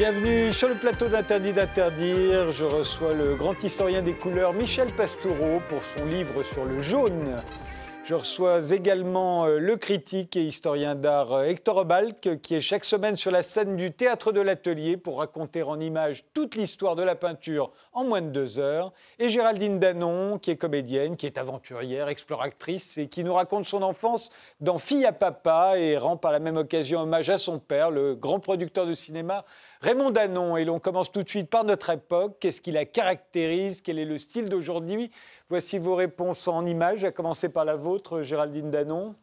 Bienvenue sur le plateau d'Interdit d'interdire. Je reçois le grand historien des couleurs Michel Pastoureau pour son livre sur le jaune. Je reçois également euh, le critique et historien d'art euh, Hector Obalk, qui est chaque semaine sur la scène du théâtre de l'atelier pour raconter en images toute l'histoire de la peinture en moins de deux heures. Et Géraldine Danon, qui est comédienne, qui est aventurière, exploratrice et qui nous raconte son enfance dans Fille à papa et rend par la même occasion hommage à son père, le grand producteur de cinéma Raymond Danon, et l'on commence tout de suite par notre époque. Qu'est-ce qui la caractérise? Quel est le style d'aujourd'hui? Voici vos réponses en images, à commencer par la vôtre, Géraldine Danon.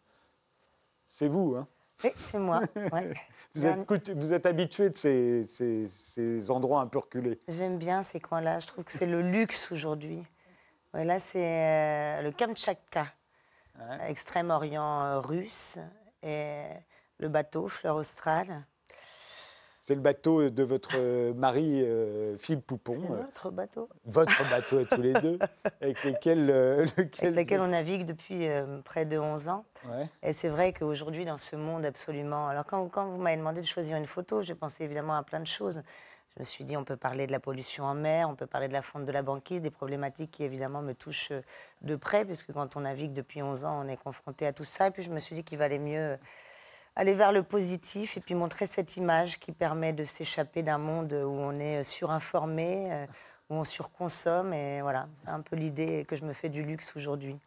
C'est vous, hein? Oui, c'est moi. vous, êtes, vous, êtes, habitué de ces, ces, endroits un peu reculés. J'aime bien ces coins-là. Je trouve que c'est le luxe aujourd'hui. là, c'est euh, le Kamtchatka, extrême-orient euh, russe, et le bateau Fleur Australe. C'est le bateau de votre mari, euh, Philippe Poupon. C'est notre bateau. Votre bateau à tous les deux, avec lequel, euh, avec on navigue depuis euh, près de 11 ans. Et c'est vrai qu'aujourd'hui, dans ce monde absolument... Alors quand, quand vous m'avez demandé de choisir une photo, j'ai pensé évidemment à plein de choses. Je me suis dit, on peut parler de la pollution en mer, on peut parler de la fonte de la banquise, des problématiques qui évidemment me touchent de près, puisque quand on navigue depuis 11 ans, on est confronté à tout ça. Et puis je me suis dit qu'il valait mieux aller vers le positif et puis montrer cette image qui permet de s'échapper d'un monde où on est surinformé, euh, où on surconsomme. Et voilà, c'est un peu l'idée que je me fais du luxe aujourd'hui.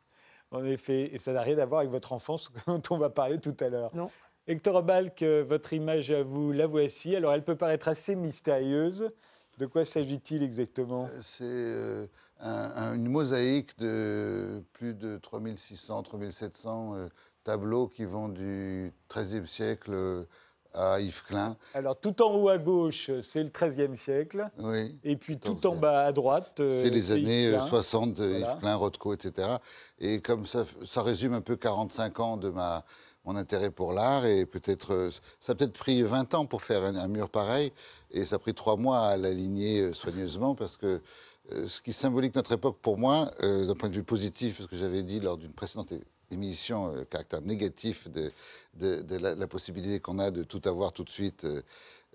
En effet, et ça n'a rien à voir avec votre enfance dont on va parler tout à l'heure. Non. Hector Balk, euh, votre image à vous, la voici. Alors, elle peut paraître assez mystérieuse. De quoi s'agit-il exactement? Euh, C'est une mosaïque de plus de 3600, 3700 tableaux qui vont du XIIIe siècle euh, à Yves Klein. Alors tout en haut à gauche, c'est le XIIIe siècle. Oui. Et puis tout en bas à droite, euh, c'est les années 60, euh, Yves Klein, Rothko, etc. Et comme ça, ça résume un peu 45 ans de ma mon intérêt pour l'art et peut-être ça a peut-être pris 20 ans pour faire un, mur pareil et ça a pris trois mois à l'aligner soigneusement parce que ce qui symbolique notre époque pour moi, d'un point de vue positif, ce que j'avais dit lors d'une précédente émission, le caractère négatif de, de, la, possibilité qu'on a de tout avoir tout de suite euh,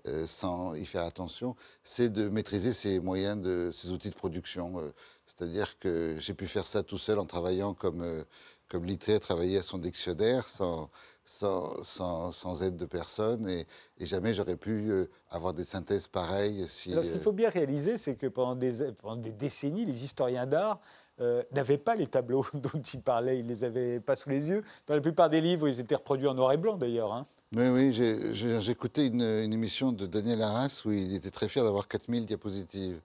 euh, sans y faire attention, c'est de maîtriser ses moyens, de, ses outils de production. Euh. C'est-à-dire que j'ai pu faire ça tout seul en travaillant comme, comme Littré travaillait à son dictionnaire, sans, sans, sans, aide de personne, et, et jamais j'aurais pu avoir des synthèses pareilles. Si, Alors, ce qu'il faut bien réaliser, c'est que pendant des, pendant des décennies, les historiens d'art euh, n'avaient pas les tableaux dont il parlait, ils les avaient pas sous les yeux. Dans la plupart des livres, ils étaient reproduits en noir et blanc d'ailleurs. Hein. Oui, oui, j'ai écouté une, émission de Daniel Arras où il était très fier d'avoir 4000 diapositives.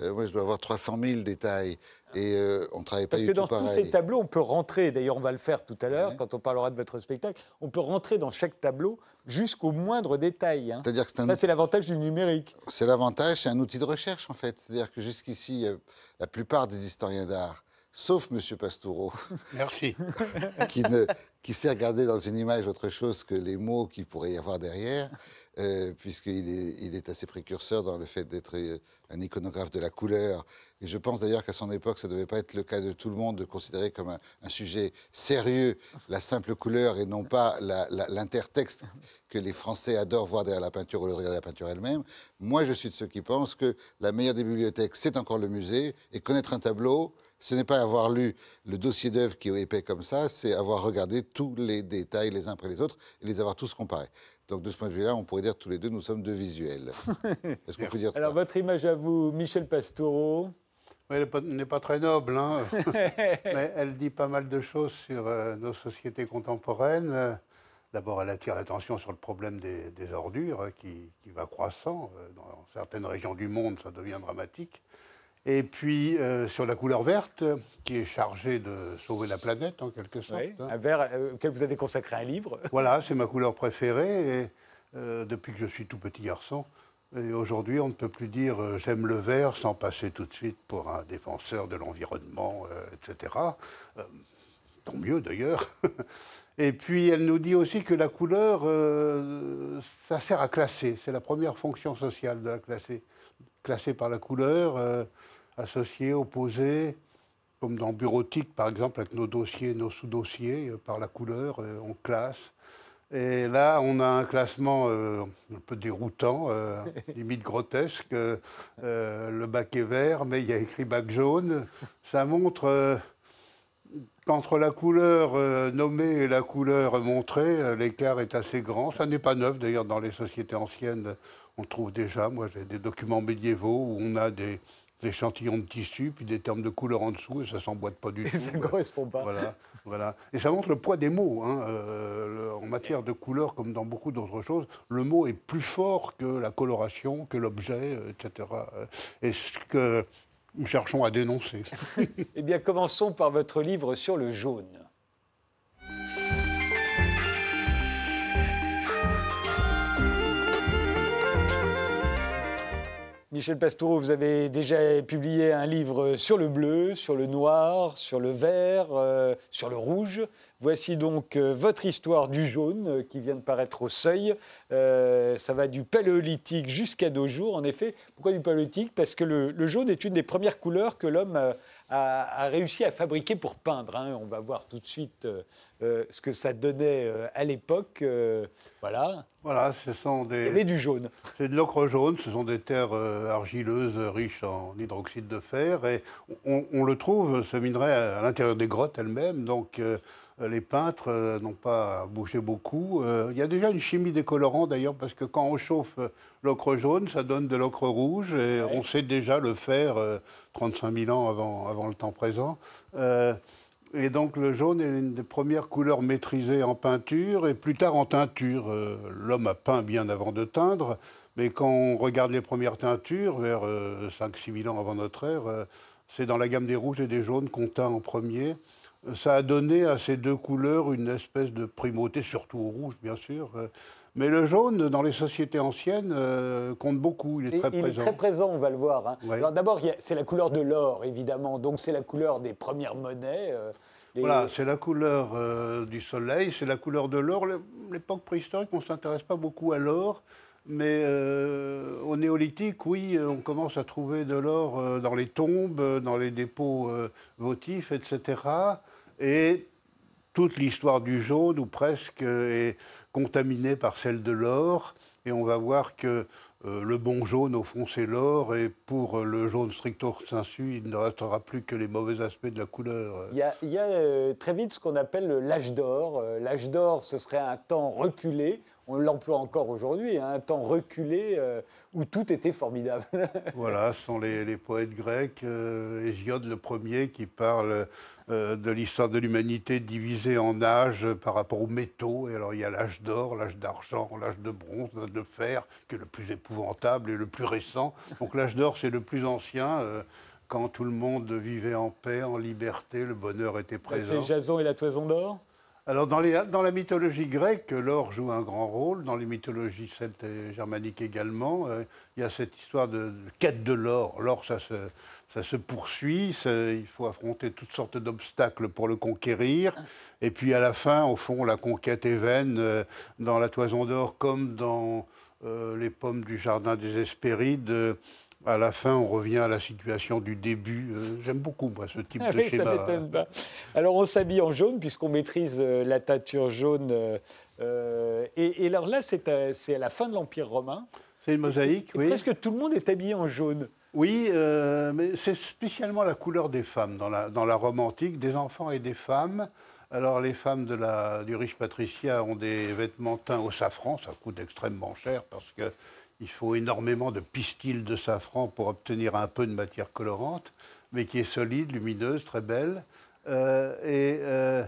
Euh, moi, je dois avoir 300 000 détails. Et euh, on ne travaille pas Parce que dans tous ces tableaux, on peut rentrer, d'ailleurs on va le faire tout à l'heure quand on parlera de votre spectacle, on peut rentrer dans chaque tableau jusqu'au moindre détail. Hein. C'est-à-dire que Ça, c'est l'avantage du numérique. C'est l'avantage, c'est un outil de recherche en fait. C'est-à-dire que jusqu'ici, la plupart des historiens d'art sauf M. Pastoureau. Merci. qui, ne, qui sait regarder dans une image autre chose que les mots qu'il pourrait y avoir derrière, euh, puisqu'il est, il est assez précurseur dans le fait d'être euh, un iconographe de la couleur. Et je pense d'ailleurs qu'à son époque, ça ne devait pas être le cas de tout le monde de considérer comme un, sujet sérieux la simple couleur et non pas l'intertexte que les Français adorent voir derrière la peinture ou le regarder la peinture elle-même. Moi, je suis de ceux qui pensent que la meilleure des bibliothèques, c'est encore le musée, et connaître un tableau, ce n'est pas avoir lu le dossier d'œuvre qui est épais comme ça, c'est avoir regardé tous les détails les uns après les autres et les avoir tous comparés. Donc de ce point de vue-là, on pourrait dire tous les deux, nous sommes deux visuels. Est-ce qu'on peut dire ça? Alors votre image à vous, Michel Pastoureau elle n'est pas très noble, hein. mais elle dit pas mal de choses sur euh, nos sociétés contemporaines. D'abord, elle attire l'attention sur le problème des, ordures qui, qui, va croissant. Euh, dans certaines régions du monde, ça devient dramatique. Et puis euh, sur la couleur verte, qui est chargée de sauver la planète en quelque sorte. Oui, un vert euh, auquel vous avez consacré un livre. Voilà, c'est ma couleur préférée. Et, euh, depuis que je suis tout petit garçon. Et aujourd'hui, on ne peut plus dire j'aime le vert sans passer tout de suite pour un défenseur de l'environnement, etc. tant mieux d'ailleurs. Et puis elle nous dit aussi que la couleur, ça sert à classer. C'est la première fonction sociale de la classer. Classer par la couleur associés, opposés, comme dans bureautique par exemple, avec nos dossiers, nos sous-dossiers, euh, par la couleur, euh, on classe. Et là, on a un classement euh, un peu déroutant, euh, limite grotesque. le bac est vert, mais il y a écrit bac jaune. Ça montre qu'entre la couleur nommée et la couleur montrée, l'écart est assez grand. Ça n'est pas neuf, d'ailleurs, dans les sociétés anciennes, on trouve déjà, moi j'ai des documents médiévaux où on a des, échantillons de tissu, puis des termes de couleur en dessous, et ça s'emboîte pas du tout. ça ne correspond pas. Voilà, voilà. Et ça montre le poids des mots. Hein. Euh, en matière de couleur, comme dans beaucoup d'autres choses, le mot est plus fort que la coloration, que l'objet, euh, etc. Et ce que nous cherchons à dénoncer. eh bien, commençons par votre livre sur le jaune. Michel Pastoureau, vous avez déjà publié un livre sur le bleu, sur le noir, sur le vert, euh, sur le rouge. Voici donc euh, votre histoire du jaune euh, qui vient de paraître au seuil. ça va du paléolithique jusqu'à nos jours, en effet. Pourquoi du paléolithique? Parce que le, jaune est une des premières couleurs que l'homme a, réussi à fabriquer pour peindre. Hein. On va voir tout de suite ce que ça donnait à l'époque. voilà. Voilà, ce sont des. Il y du jaune. C'est de l'ocre jaune. Ce sont des terres argileuses riches en hydroxyde de fer et on, le trouve ce minerai à, l'intérieur des grottes elles-mêmes. Donc les peintres n'ont pas bougé beaucoup. Il y a déjà une chimie décolorant d'ailleurs, parce que quand on chauffe l'ocre jaune, ça donne de l'ocre rouge, et on sait déjà le faire 35 000 ans avant, avant le temps présent. Euh, et donc le jaune est une des premières couleurs maîtrisées en peinture et plus tard en teinture. Euh, l'homme a peint bien avant de teindre, mais quand on regarde les premières teintures, vers 5-6 euh, 000 ans avant notre ère, c'est dans la gamme des rouges et des jaunes qu'on teint en premier. Ça a donné à ces deux couleurs une espèce de primauté, surtout au rouge bien sûr. Mais le jaune, dans les sociétés anciennes, euh, compte beaucoup. Il est très présent. Il est très présent, on va le voir. Hein. D'abord, c'est la couleur de l'or, évidemment. Donc, c'est la couleur des premières monnaies. Euh, voilà, c'est la couleur euh, du soleil, c'est la couleur de l'or. L'époque préhistorique, on ne s'intéresse pas beaucoup à l'or. Mais au néolithique, oui, on commence à trouver de l'or dans les tombes, dans les dépôts votifs, etc. Et toute l'histoire du jaune, ou presque, est contaminée par celle de l'or. Et on va voir que euh, le bon jaune, au fond, c'est l'or. Et pour le jaune stricto sensu, il ne restera plus que les mauvais aspects de la couleur. Il y a, euh, très vite ce qu'on appelle l'âge d'or. Euh, l'âge d'or, ce serait un temps reculé on l'emploie encore aujourd'hui, hein, un temps reculé euh, où tout était formidable. voilà, ce sont les, poètes grecs, euh, Hésiode le premier, qui parle euh, de l'histoire de l'humanité divisée en âges par rapport aux métaux. Et alors il y a l'âge d'or, l'âge d'argent, l'âge de bronze, l'âge de fer, qui est le plus épouvantable et le plus récent. Donc l'âge d'or, c'est le plus ancien quand tout le monde vivait en paix, en liberté, le bonheur était présent. C'est Jason et la toison d'or? Alors, dans, la mythologie grecque, l'or joue un grand rôle, dans les mythologies celtes et germaniques également. Euh, il y a cette histoire de, quête de l'or. L'or, ça se, poursuit, il faut affronter toutes sortes d'obstacles pour le conquérir. Et puis, à la fin, au fond, la conquête est vaine, euh, dans la toison d'or comme dans euh, les pommes du jardin des Hespérides à la fin, on revient à la situation du début. Euh, j'aime beaucoup, moi, ce type de schéma. pas. Alors, on s'habille en jaune, puisqu'on maîtrise euh, la teinture jaune. Euh, et, alors là, c'est à, la fin de l'Empire romain. C'est une mosaïque, oui. Presque tout le monde est habillé en jaune. Oui, mais c'est spécialement la couleur des femmes dans la, dans la Rome antique, des enfants et des femmes. Alors, les femmes de la, du riche patricien ont des vêtements teints au safran, ça coûte extrêmement cher parce que il faut énormément de pistils de safran pour obtenir un peu de matière colorante, mais qui est solide, lumineuse, très belle. Euh, et euh,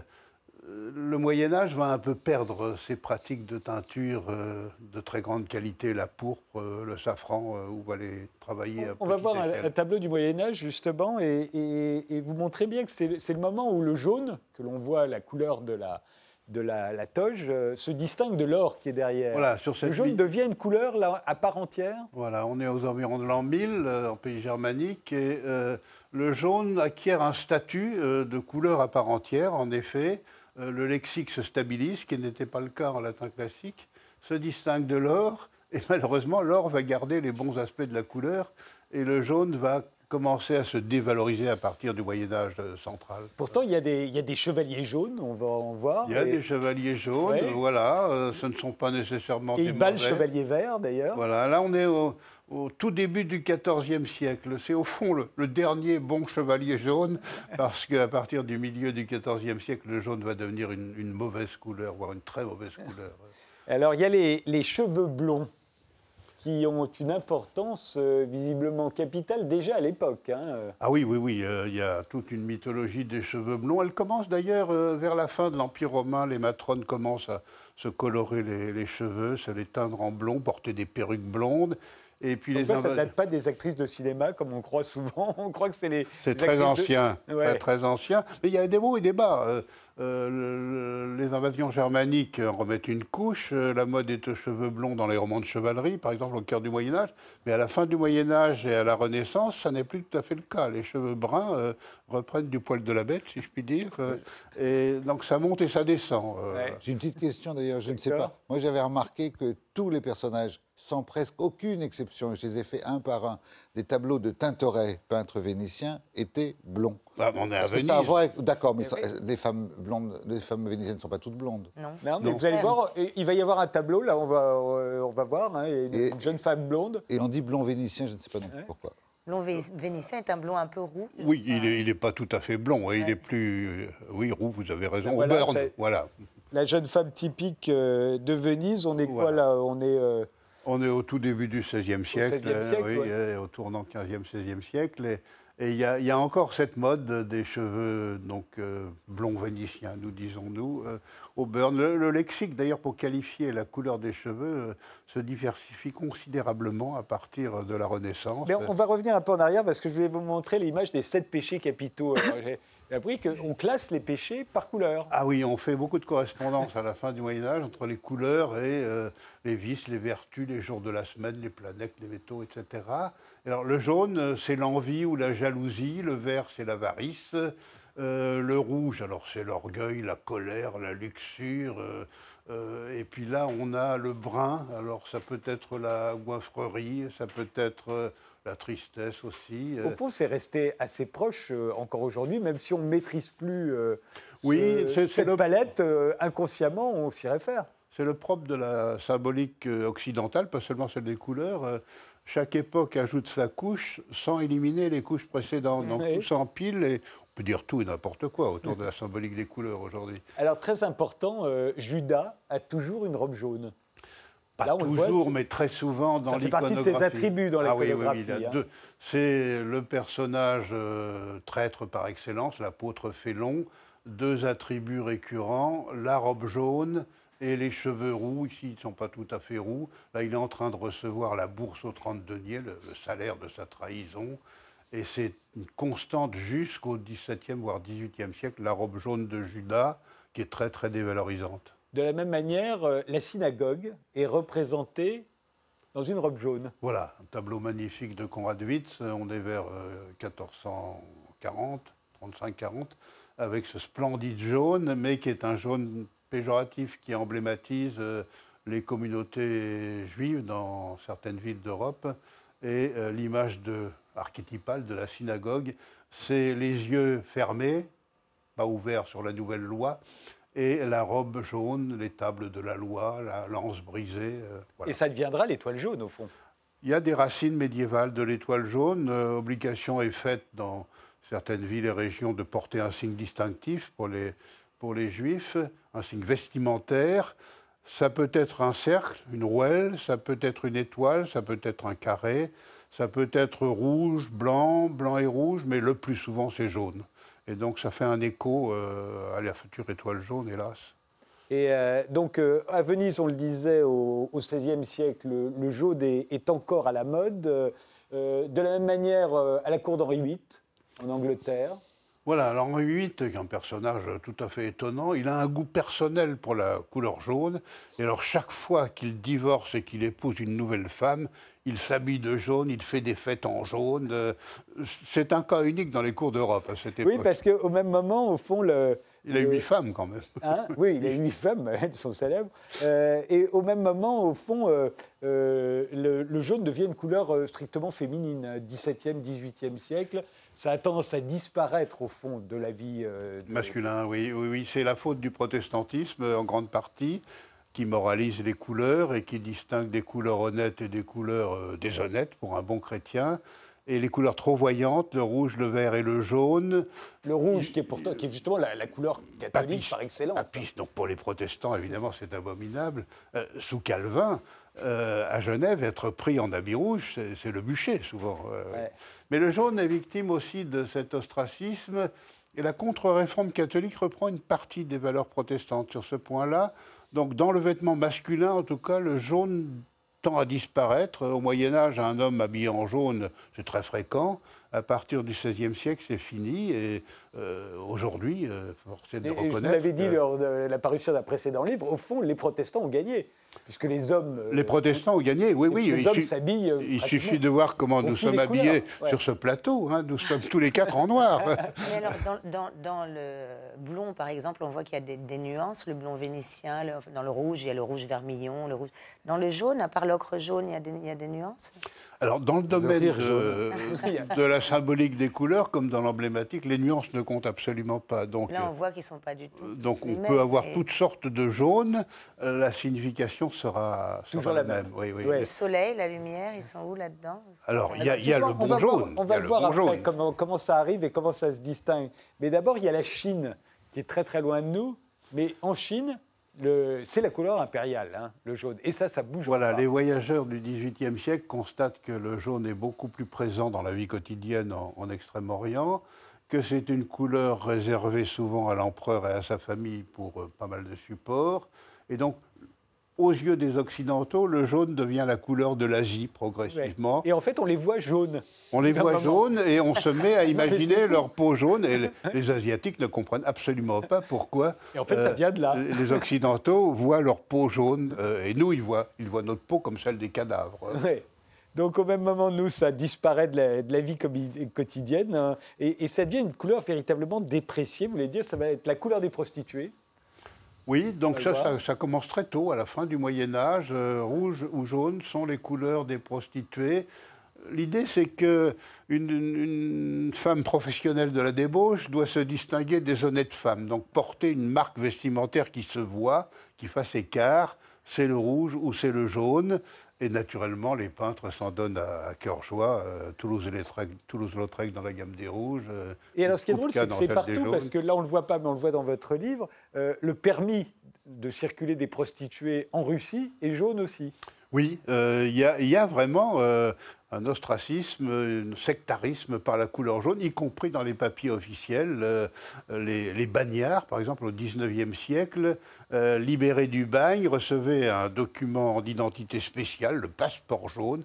le Moyen Âge va un peu perdre ses pratiques de teinture euh, de très grande qualité, la pourpre, le safran, où va aller travailler. On, va voir un, tableau du Moyen Âge justement, et, et vous montrez bien que c'est le moment où le jaune, que l'on voit la couleur de la, de la, toge euh, se distingue de l'or qui est derrière. Voilà, sur cette le jaune devient une couleur là, à part entière Voilà, on est aux environs de l'an 1000 euh, en pays germanique et euh, le jaune acquiert un statut de couleur à part entière. En effet, le lexique se stabilise, ce qui n'était pas le cas en latin classique, se distingue de l'or et malheureusement l'or va garder les bons aspects de la couleur et le jaune va commencé à se dévaloriser à partir du Moyen Âge central. Pourtant, il y, a des, il y, a des, chevaliers jaunes, on va en voir. Il y a des chevaliers jaunes, voilà, ce ne sont pas nécessairement et des il le chevalier vert, d'ailleurs. Voilà, là on est au, au tout début du XIVe siècle. C'est au fond le, dernier bon chevalier jaune, parce qu'à partir du milieu du XIVe siècle, le jaune va devenir une, mauvaise couleur, voire une très mauvaise couleur. Alors il y a les, cheveux blonds qui ont une importance euh, visiblement capitale déjà à l'époque. Hein. Ah oui, oui, oui, euh, il y a toute une mythologie des cheveux blonds. Elle commence d'ailleurs euh, vers la fin de l'Empire romain. Les matrones commencent à se colorer les, les cheveux, se les teindre en blond, porter des perruques blondes. Et puis les ça ne date pas des actrices de cinéma, comme on croit souvent. On croit que c'est les. C'est très ancien, très, très, ancien. Mais il y a des mots et des bas. Euh, euh, les invasions germaniques remettent une couche. Euh, la mode est aux cheveux blonds dans les romans de chevalerie, par exemple au cœur du Moyen Âge. Mais à la fin du Moyen Âge et à la Renaissance, ça n'est plus tout à fait le cas. Les cheveux bruns reprennent du poil de la bête, si je puis dire. et donc ça monte et ça descend. J'ai une petite question d'ailleurs, je ne sais pas. Moi j'avais remarqué que tous les personnages sans presque aucune exception, je les ai fait un par un, des tableaux de Tintoret, peintre vénitien, étaient blonds. Ah, on est à Venise. D'accord, mais les femmes blondes, les femmes vénitiennes ne sont pas toutes blondes. Non. mais vous allez voir, il va y avoir un tableau, là, on va, euh, on va voir, hein, une, jeune femme blonde. Et on dit blond vénitien, je ne sais pas non pourquoi. Blond vénitien est un blond un peu roux. Oui, il n'est est pas tout à fait blond, hein, il est plus... Euh, oui, roux, vous avez raison. Voilà, voilà. La jeune femme typique euh, de Venise, on est quoi là On est... On est au tout début du XVIe siècle, oui, euh, au tournant 15e, 16e siècle. Et il y, a encore cette mode des cheveux donc euh, blonds vénitiens, nous disons-nous, euh, au burn. Le, lexique, d'ailleurs, pour qualifier la couleur des cheveux, se diversifie considérablement à partir de la Renaissance. Mais on va revenir un peu en arrière parce que je voulais vous montrer l'image des sept péchés capitaux. Appris classe les péchés par couleur. Ah oui, on fait beaucoup de correspondance à la fin du Moyen-Âge entre les couleurs et euh, les vices, les vertus, les jours de la semaine, les planètes, les métaux, etc. Alors le jaune, c'est l'envie ou la jalousie, le vert, c'est l'avarice. Euh, le rouge, alors c'est l'orgueil, la colère, la luxure. Euh, et puis là, on a le brun. Alors ça peut être la goinfrerie, ça peut être la tristesse aussi. Au fond, c'est resté assez proche euh, encore aujourd'hui, même si on ne maîtrise plus euh, oui, cette palette, euh, inconsciemment, on s'y réfère. C'est le propre de la symbolique occidentale, pas seulement celle des couleurs. chaque époque ajoute sa couche sans éliminer les couches précédentes. Donc tout s'empile et on peut dire tout et n'importe quoi autour de la symbolique des couleurs aujourd'hui. Alors très important, Judas a toujours une robe jaune. Pas toujours, mais très souvent dans l'iconographie. Ça fait partie de ses attributs dans ah l'iconographie. Hein. C'est le personnage euh, traître par excellence, l'apôtre Félon. Deux attributs récurrents, la robe jaune et les cheveux roux. Ici, ils ne sont pas tout à fait roux. Là, il est en train de recevoir la bourse aux 30 deniers, le, le salaire de sa trahison. Et c'est une constante jusqu'au XVIIe, voire XVIIIe siècle, la robe jaune de Judas, qui est très, très dévalorisante. De la même manière, euh, la synagogue est représentée dans une robe jaune. Voilà, un tableau magnifique de Conrad Witz, on est vers 1440, euh, 35-40, avec ce splendide jaune, mais qui est un jaune péjoratif qui emblématise euh, les communautés juives dans certaines villes d'Europe. Et l'image archétypale de la synagogue, c'est les yeux fermés, pas ouverts sur la nouvelle loi, et la robe jaune, les tables de la loi, la lance brisée. Euh, et ça deviendra l'étoile jaune, au fond Il y a des racines médiévales de l'étoile jaune. Euh, obligation est faite dans certaines villes et régions de porter un signe distinctif pour les, pour les juifs, un signe vestimentaire. Ça peut être un cercle, une rouelle, ça peut être une étoile, ça peut être un carré, ça peut être rouge, blanc, blanc et rouge, mais le plus souvent c'est jaune. Et donc ça fait un écho euh, à la future étoile jaune, hélas. Et euh, donc euh, à Venise, on le disait, au XVIe siècle, le, jaune est, encore à la mode. de la même manière, à la cour d'Henri VIII, en Angleterre. Voilà, alors Henri VIII est un personnage tout à fait étonnant. Il a un goût personnel pour la couleur jaune. Et alors chaque fois qu'il divorce et qu'il épouse une nouvelle femme, il s'habille de jaune, il fait des fêtes en jaune. C'est un cas unique dans les cours d'Europe à cette époque. Oui, parce qu'au même moment, au fond, le, Il a huit femmes quand même. Hein oui, il a huit femmes, elles sont célèbres. et au même moment, au fond, le, jaune devient une couleur strictement féminine. 17e, 18e siècle, ça a tendance à disparaître au fond de la vie. Masculin, oui, oui, oui. C'est la faute du protestantisme en grande partie qui moralise les couleurs et qui distingue des couleurs honnêtes et des couleurs euh, déshonnêtes pour un bon chrétien. Et les couleurs trop voyantes, le rouge, le vert et le jaune. Le rouge, qui est, pourtant, qui est justement la, couleur catholique par excellence. Papiste, donc pour les protestants, évidemment, c'est abominable. Euh, sous Calvin, euh, à Genève, être pris en habit rouge, c'est le bûcher, souvent. Mais le jaune est victime aussi de cet ostracisme. Et la contre-réforme catholique reprend une partie des valeurs protestantes sur ce point-là. Donc dans le vêtement masculin, en tout cas, le jaune à disparaître. Au Moyen Âge, un homme habillé en jaune, c'est très fréquent. À partir du XVIe siècle, c'est fini. Et euh, aujourd'hui, euh, force de reconnaître. Vous l'avez dit lors de la parution d'un précédent livre, au fond, les protestants ont gagné puisque les hommes. Les protestants ont gagné, oui, oui. Les hommes s'habillent. Euh, il suffit de voir comment nous sommes habillés sur ce plateau. Hein. nous sommes tous les quatre en noir. Mais alors, dans, le blond, par exemple, on voit qu'il y a des, nuances. Le blond vénitien, dans le rouge, il y a le rouge vermillon. Le rouge... Dans le jaune, à part l'ocre jaune, il y, a des, il y a des nuances? Alors, dans le domaine de, de, la symbolique des couleurs, comme dans l'emblématique, les nuances ne comptent absolument pas. Donc, Là, on voit qu'ils ne sont pas du tout. Donc, on peut avoir toutes sortes de jaunes. La signification sera, toujours la même. Oui, oui. Le soleil, la lumière, ils sont où là-dedans? Alors, il y a, le bon jaune. on va le, voir après comment, comment, ça arrive et comment ça se distingue. Mais d'abord, il y a la Chine, qui est très très loin de nous. Mais en Chine, c'est la couleur impériale, hein, le jaune. Et ça, ça bouge. Voilà, les voyageurs du XVIIIe siècle constatent que le jaune est beaucoup plus présent dans la vie quotidienne en, en Extrême-Orient, que c'est une couleur réservée souvent à l'empereur et à sa famille pour euh, pas mal de supports. Et donc, aux yeux des Occidentaux, le jaune devient la couleur de l'Asie progressivement. Et en fait, on les voit jaunes. On les voit jaunes et on se met à imaginer leur peau jaune. Et les, Asiatiques ne comprennent absolument pas pourquoi. Et en fait, ça vient de là. Euh, les Occidentaux voient leur peau jaune euh, et nous, ils voient, ils voient notre peau comme celle des cadavres. Donc au même moment, nous, ça disparaît de la, vie quotidienne hein. et, et, ça devient une couleur véritablement dépréciée. Vous voulez dire, ça va être la couleur des prostituées oui, donc ça, ça, commence très tôt, à la fin du Moyen Âge. Euh, rouge ou jaune sont les couleurs des prostituées. L'idée, c'est que une, femme professionnelle de la débauche doit se distinguer des honnêtes femmes. Donc porter une marque vestimentaire qui se voit, qui fasse écart, c'est le rouge ou c'est le jaune. Et naturellement, les peintres s'en donnent à, cœur joie. Euh, Toulouse-Lautrec Toulouse dans la gamme des rouges. Euh, et alors, ce qui est drôle, c'est que c'est partout, parce que là, on ne le voit pas, mais on le voit dans votre livre. Euh, le permis de circuler des prostituées en Russie est jaune aussi. Oui, il y, y, a vraiment un ostracisme, un sectarisme par la couleur jaune, y compris dans les papiers officiels. Euh, les, les, bagnards, par exemple, au XIXe siècle, euh, libérés du bagne, recevaient un document d'identité spécial, le passeport jaune.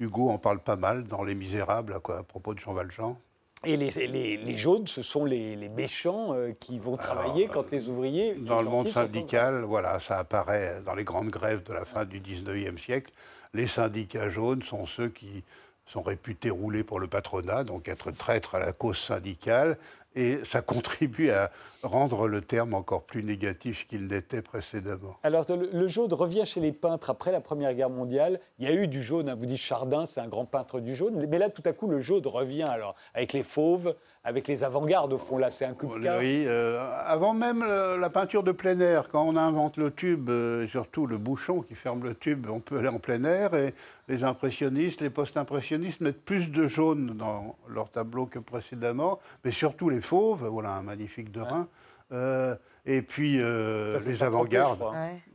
Hugo en parle pas mal dans Les Misérables, à, quoi, à propos de Jean Valjean. Et les, les, jaunes, ce sont les, méchants euh, qui vont travailler quand les ouvriers... Dans le monde syndical, voilà, ça apparaît dans les grandes grèves de la fin du 19e siècle. Les syndicats jaunes sont ceux qui sont réputés rouler pour le patronat, donc être traîtres à la cause syndicale, et ça contribue à rendre le terme encore plus négatif qu'il n'était précédemment. Alors le, jaune revient chez les peintres après la Première Guerre mondiale. Il y a eu du jaune, hein, vous dites Chardin, c'est un grand peintre du jaune, mais là tout à coup le jaune revient alors avec les fauves, avec les avant-gardes au fond là, c'est un coup de cœur. Oui, euh, avant même la peinture de plein air, quand on invente le tube, euh, surtout le bouchon qui ferme le tube, on peut aller en plein air et les impressionnistes, les post-impressionnistes mettent plus de jaune dans leur tableau que précédemment, mais surtout les fauves, voilà un magnifique de Rhin. Euh, et puis euh, les avant-gardes.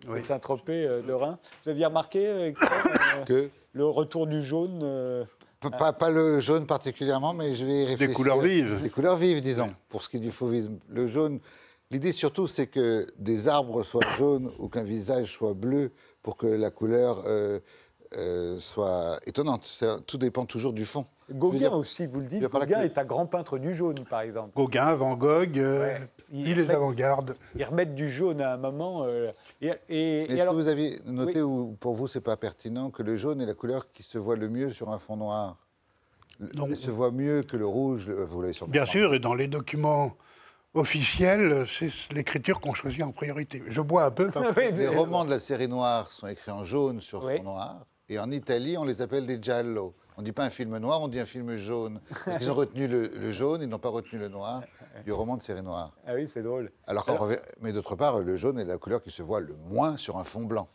Oui. Saint-Tropez euh, de Rhin. Vous aviez remarqué que le retour du jaune pas, le jaune particulièrement, mais je vais réfléchir. Des couleurs vives. Des couleurs vives, disons, pour ce qui est du fauvisme. Le jaune, l'idée surtout, c'est que des arbres soient jaunes ou qu'un visage soit bleu pour que la couleur euh, soit étonnante. Tout dépend toujours du fond. Gauguin aussi, vous le dites. Gauguin est un grand peintre du jaune, par exemple. Gauguin, Van Gogh, euh, il, les avant-garde. Ils remettent du jaune à un moment. Euh, et, Est-ce que vous avez noté, ou pour vous, c'est pas pertinent, que le jaune est la couleur qui se voit le mieux sur un fond noir? Non. Il se voit mieux que le rouge, vous Bien sûr, et dans les documents officielle, c'est l'écriture qu'on choisit en priorité. Je bois un peu. les romans de la série noire sont écrits en jaune sur fond noir. Et en Italie, on les appelle des giallo. On ne dit pas un film noir, on dit un film jaune. Ils ont retenu le, jaune, ils n'ont pas retenu le noir du roman de série noire. Ah oui, c'est drôle. Alors, Mais d'autre part, le jaune est la couleur qui se voit le moins sur un fond blanc.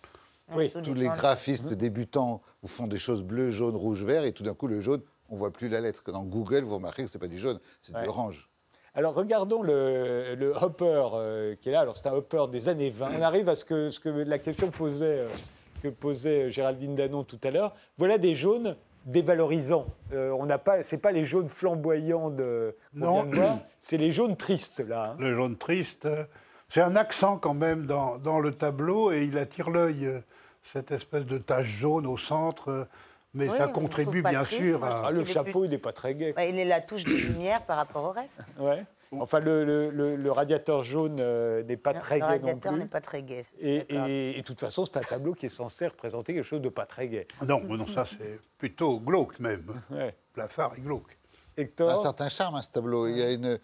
Oui. Tous les graphistes mmh. débutants vous font des choses bleues, jaune, rouge, vert, et tout d'un coup, le jaune, on ne voit plus la lettre. Dans Google, vous remarquez que ce n'est pas du jaune, c'est du orange. Alors regardons le, hopper euh, qui est là. Alors c'est un hopper des années 20. On arrive à ce que, ce que la question posait, euh, que posait Géraldine Danon tout à l'heure. Voilà des jaunes dévalorisants. Euh, on n'a pas, c'est pas les jaunes flamboyants de non, c'est les jaunes tristes là. Hein. Le jaune triste, euh, c'est un accent quand même dans, dans, le tableau et il attire l'œil. Euh, cette espèce de tache jaune au centre. Mais ça contribue bien sûr à. Ah, le chapeau, il n'est pas très gai. il est la touche de lumière par rapport au reste. Ouais. Enfin, le, radiateur jaune n'est pas très gai non plus. Le radiateur n'est pas très gai. Et, de toute façon, c'est un tableau qui est censé représenter quelque chose de pas très gai. Non, non ça c'est plutôt glauque même. Ouais. Plafard et glauque. Hector Un certain charme, à ce tableau. Il y a une...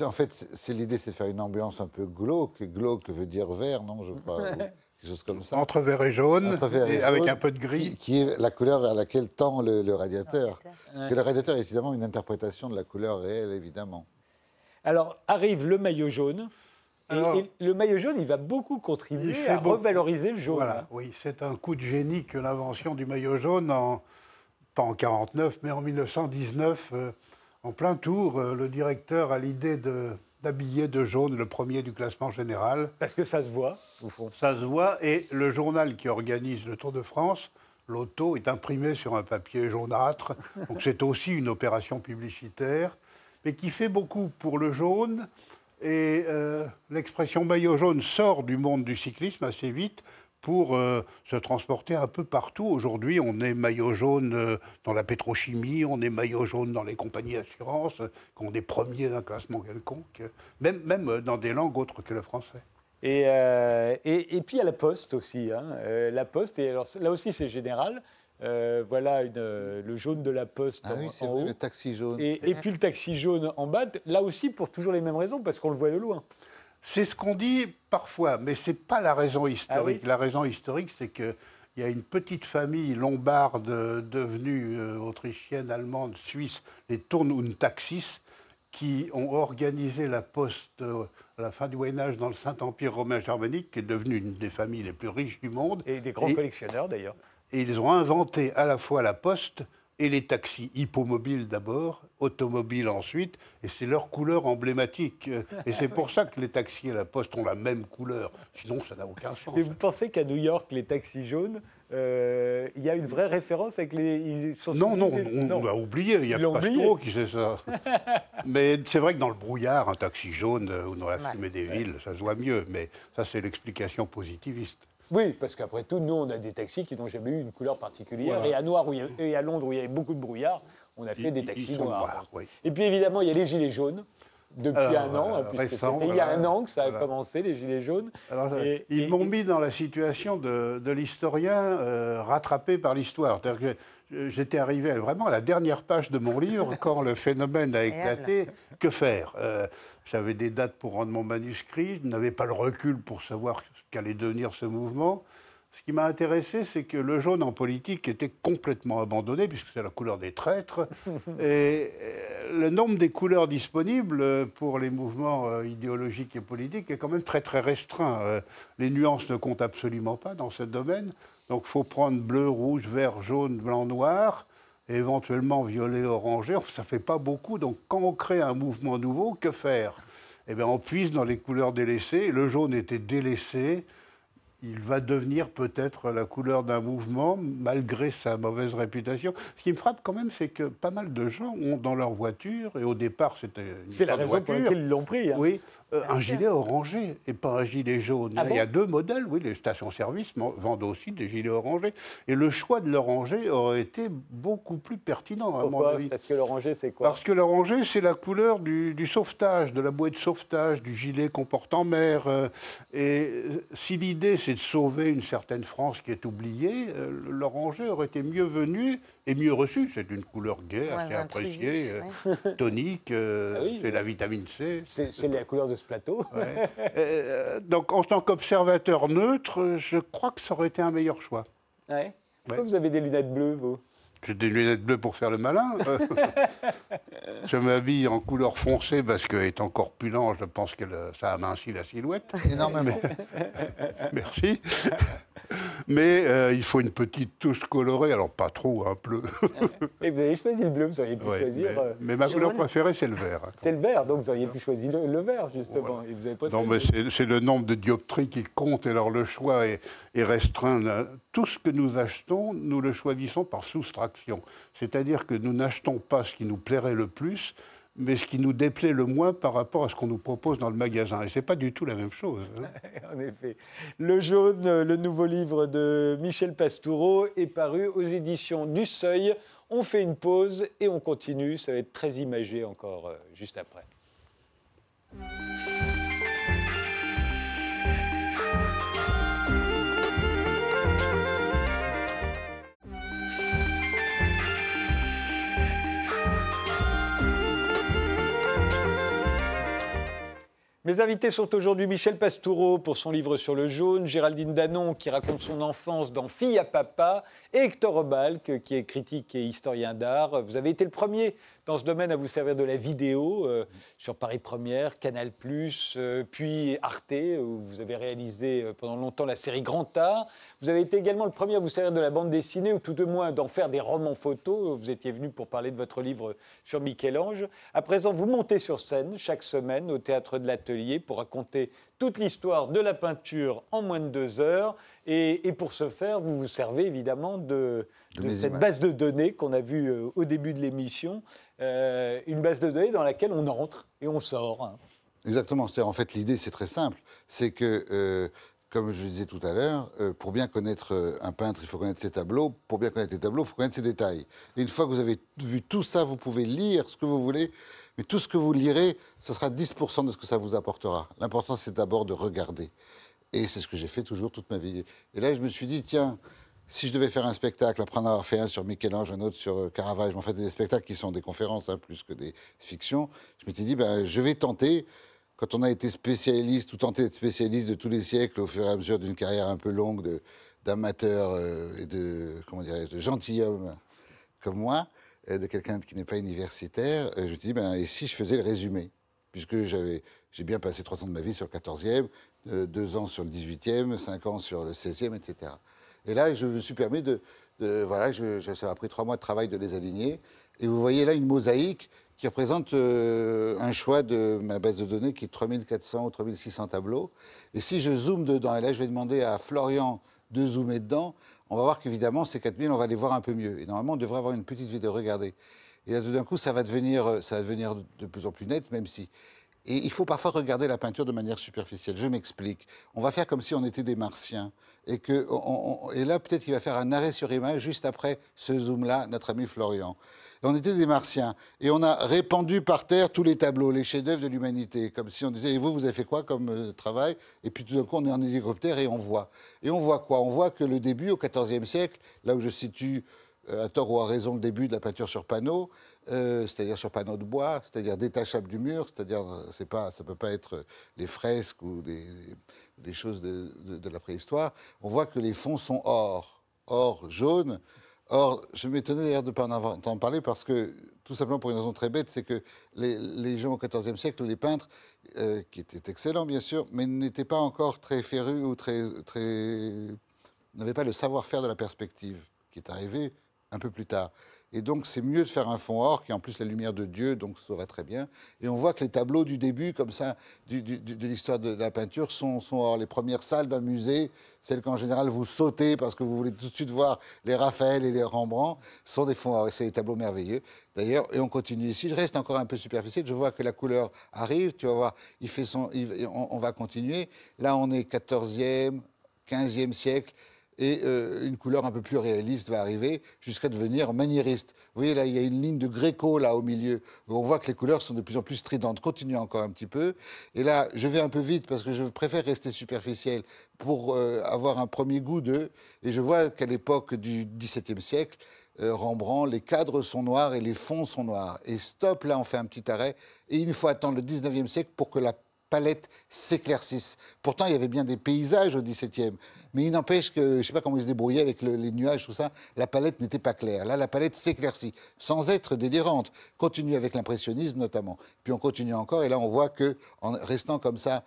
en fait, c'est l'idée, c'est de faire une ambiance un peu glauque. Glauque veut dire vert, non, je crois. quelque chose comme ça. Entre vert et jaune, et avec un peu de gris. Qui, est la couleur vers laquelle tend le, radiateur. Parce que le radiateur est évidemment une interprétation de la couleur réelle, évidemment. Alors arrive le maillot jaune. et, le maillot jaune, il va beaucoup contribuer à revaloriser le jaune. Voilà, oui, c'est un coup de génie que l'invention du maillot jaune, en, pas en 49, mais en 1919, euh, en plein tour, euh, le directeur a l'idée d'habiller de jaune le premier du classement général. Parce que ça se voit, au fond. Ça se voit, et le journal qui organise le Tour de France, l'auto, est imprimé sur un papier jaunâtre. donc c'est aussi une opération publicitaire mais qui fait beaucoup pour le jaune. Et euh, l'expression maillot jaune sort du monde du cyclisme assez vite pour euh, se transporter un peu partout. Aujourd'hui, on est maillot jaune euh, dans la pétrochimie, on est maillot jaune dans les compagnies d'assurance, qu'on est premier d'un classement quelconque, même, même dans des langues autres que le français. Et, et, et, puis à la poste aussi. Hein. la poste, et alors là aussi c'est général, euh, voilà le jaune de la poste ah oui, en, haut. le taxi jaune. Et, puis le taxi jaune en bas, là aussi pour toujours les mêmes raisons, parce qu'on le voit de loin. C'est ce qu'on dit parfois, mais ce n'est pas la raison historique. Ah la raison historique, c'est qu'il y a une petite famille lombarde devenue euh, autrichienne, allemande, suisse, les Turn Taxis, qui ont organisé la poste euh, à la fin du Moyen Âge dans le Saint-Empire romain germanique, qui est devenue une des familles les plus riches du monde. Et des grands collectionneurs d'ailleurs. Et ils ont inventé à la fois la poste et les taxis hippomobiles d'abord, automobiles ensuite, et c'est leur couleur emblématique. Et c'est pour ça que les taxis et la poste ont la même couleur. Sinon, ça n'a aucun sens. Et vous pensez qu'à New York, les taxis jaunes, euh, il y a une vraie référence avec les. Ils sont non, non, on, l'a oublié. Il y a pas trop qui sait ça. mais c'est vrai que dans le brouillard, un taxi jaune ou dans la fumée des villes, ça se voit mieux. Mais ça, c'est l'explication positiviste. Oui, parce qu'après tout, nous, on a des taxis qui n'ont jamais eu une couleur particulière. Et, à Noir, et à Londres, où il y avait beaucoup de brouillard, on a fait des taxis noirs. Et puis évidemment, il y a les gilets jaunes depuis un an, euh, c'était il y a un an que ça a commencé, les Gilets jaunes. ils m'ont mis dans la situation de, l'historien euh, rattrapé par l'histoire. J'étais arrivé vraiment à la dernière page de mon livre quand le phénomène a éclaté. Que faire? Euh, J'avais des dates pour rendre mon manuscrit, je n'avais pas le recul pour savoir qu'allait devenir ce mouvement. Ce qui m'a intéressé, c'est que le jaune en politique était complètement abandonné, puisque c'est la couleur des traîtres. Et euh, le nombre des couleurs disponibles pour les mouvements euh, idéologiques et politiques est quand même très très restreint. Euh, les nuances ne comptent absolument pas dans ce domaine. Donc il faut prendre bleu, rouge, vert, jaune, blanc, noir, et éventuellement violet, orangé. ça ne fait pas beaucoup. Donc quand on crée un mouvement nouveau, que faire? Eh bien, on puise dans les couleurs délaissées. Le jaune était délaissé. Il va devenir peut-être la couleur d'un mouvement, malgré sa mauvaise réputation. Ce qui me frappe quand même, c'est que pas mal de gens ont dans leur voiture, et au départ c'était C'est la raison pour laquelle ils l'ont pris. Hein. Oui, euh, un gilet orangé et pas un gilet jaune. Ah il y a deux modèles, oui, les stations-service vendent aussi des gilets orangés. Et le choix de l'orangé aurait été beaucoup plus pertinent, à mon avis. Parce que l'orangé, c'est quoi? Parce que l'orangé, c'est la couleur du, sauvetage, de la bouée de sauvetage, du gilet qu'on porte en mer. Euh, et si l'idée, c'est de sauver une certaine France qui est oubliée, euh, l'oranger aurait été mieux venu et mieux reçu. C'est une couleur gaie, assez appréciée, euh, tonique, ah c'est la vitamine C. C'est la couleur de ce plateau. donc en tant qu'observateur neutre, je crois que ça aurait été un meilleur choix. Pourquoi vous avez des lunettes bleues, vous? J'ai des lunettes bleues pour faire le malin. je m'habille en couleur foncée parce qu'étant corpulent, je pense que ça amincit la silhouette. Énormément. Merci. Mais euh, il faut une petite touche colorée, alors pas trop, un bleu. Et vous avez choisi le bleu, vous auriez pu choisir. Mais, euh, ma couleur préférée, c'est le vert. C'est le vert, donc vous auriez pu choisir le, vert, justement. Et vous avez non, mais c'est le nombre de dioptries qui compte, et alors le choix est, est restreint. Tout ce que nous achetons, nous le choisissons par soustraction. C'est-à-dire que nous n'achetons pas ce qui nous plairait le plus, mais ce qui nous déplaît le moins par rapport à ce qu'on nous propose dans le magasin. Et ce n'est pas du tout la même chose. Hein. en effet. Le jaune, le nouveau livre de Michel Pastoureau, est paru aux éditions du Seuil. On fait une pause et on continue. Ça va être très imagé encore euh, juste après. Mes invités sont aujourd'hui Michel Pastoureau pour son livre sur le jaune, Géraldine Danon qui raconte son enfance dans Fille à papa, et Hector Obalk qui est critique et historien d'art. Vous avez été le premier dans ce domaine à vous servir de la vidéo euh, sur Paris Première, Canal+, euh, puis Arte, où vous avez réalisé euh, pendant longtemps la série Grand Art. Vous avez été également le premier à vous servir de la bande dessinée, ou tout de moins d'en faire des romans photos. Vous étiez venu pour parler de votre livre sur Michel-Ange. À présent, vous montez sur scène chaque semaine au Théâtre de l'Atelier pour raconter toute l'histoire de la peinture en moins de deux heures. Et, pour ce faire, vous vous servez évidemment de, cette base de données qu'on a vue euh, au début de l'émission, euh, une base de données dans laquelle on entre et on sort. Exactement. En fait, l'idée, c'est très simple. C'est que, euh, comme je le disais tout à l'heure, pour bien connaître un peintre, il faut connaître ses tableaux. Pour bien connaître les tableaux, il faut connaître ses détails. Et une fois que vous avez vu tout ça, vous pouvez lire ce que vous voulez. Mais tout ce que vous lirez, ce sera 10% de ce que ça vous apportera. L'important, c'est d'abord de regarder. Et c'est ce que j'ai fait toujours toute ma vie. Et là, je me suis dit, tiens, si je devais faire un spectacle, après en avoir fait un sur Michel-Ange, un autre sur euh, Caravage, en fait, des spectacles qui sont des conférences hein, plus que des fictions, je m'étais dit, ben, je vais tenter, quand on a été spécialiste, ou tenté d'être spécialiste de tous les siècles, au fur et à mesure d'une carrière un peu longue d'amateur euh, et de, comment dirais-je, de gentilhomme comme moi, euh, de quelqu'un qui n'est pas universitaire, je me suis dit, ben, et si je faisais le résumé? Puisque j'avais, j'ai bien passé trois ans de ma vie sur le 14e, deux ans sur le 18e, cinq ans sur le 16e, etc. Et là, je me suis permis de. voilà, je, ça m'a pris trois mois de travail de les aligner. Et vous voyez là une mosaïque qui représente euh, un choix de ma base de données qui est 3400 ou 3600 tableaux. Et si je zoome dedans, et là je vais demander à Florian de zoomer dedans, on va voir qu'évidemment ces 4000, on va les voir un peu mieux. Et normalement, on devrait avoir une petite vidéo. Regardez. Et là, tout d'un coup, ça va, devenir, ça va devenir de plus en plus net, même si et il faut parfois regarder la peinture de manière superficielle. Je m'explique. On va faire comme si on était des martiens. Et, que et là, peut-être qu'il va faire un arrêt sur image juste après ce zoom-là, notre ami Florian. on était des martiens. Et on a répandu par terre tous les tableaux, les chefs-d'œuvre de l'humanité. Comme si on disait, et vous, vous avez fait quoi comme euh, travail? Et puis tout d'un coup, on est en hélicoptère et on voit. Et on voit quoi? On voit que le début, au XIVe siècle, là où je situe euh, à tort ou à raison le début de la peinture sur panneau, euh, c'est-à-dire sur panneau de bois, c'est-à-dire détachable du mur, c'est-à-dire c'est pas, ça peut pas être les fresques ou des, choses de, la préhistoire. On voit que les fonds sont or, or jaune. Or, je m'étonnais d'ailleurs de ne pas en entendre parler parce que, tout simplement pour une raison très bête, c'est que les, gens au XIVe siècle, les peintres, euh, qui étaient excellents bien sûr, mais n'étaient pas encore très férus ou très, très n'avaient pas le savoir-faire de la perspective qui est arrivé un peu plus tard. Et donc, c'est mieux de faire un fond or qui, en plus, la lumière de Dieu, donc ça va très bien. Et on voit que les tableaux du début, comme ça, de l'histoire de, la peinture, sont, sont or. Les premières salles d'un musée, celles qu'en général vous sautez parce que vous voulez tout de suite voir les Raphaël et les Rembrandt, sont des fonds or. Et c'est des tableaux merveilleux. D'ailleurs, et on continue ici. Je reste encore un peu superficiel. Je vois que la couleur arrive. Tu vas voir, il fait son, on, on va continuer. Là, on est 14e, 15e siècle et euh, une couleur un peu plus réaliste va arriver jusqu'à devenir maniériste. Vous voyez là, il y a une ligne de gréco là au milieu. On voit que les couleurs sont de plus en plus stridentes. Continuez encore un petit peu. Et là, je vais un peu vite parce que je préfère rester superficiel pour euh, avoir un premier goût d'eux. Et je vois qu'à l'époque du XVIIe siècle, euh, Rembrandt, les cadres sont noirs et les fonds sont noirs. Et stop, là, on fait un petit arrêt. Et il faut attendre le 19e siècle pour que la palette s'éclaircisse. Pourtant, il y avait bien des paysages au 17e. Mais il n'empêche que, je ne sais pas comment ils se débrouillaient avec les nuages, tout ça, la palette n'était pas claire. Là, la palette s'éclaircit, sans être délirante. Continue avec l'impressionnisme notamment. Puis on continue encore, et là, on voit que, en restant comme ça,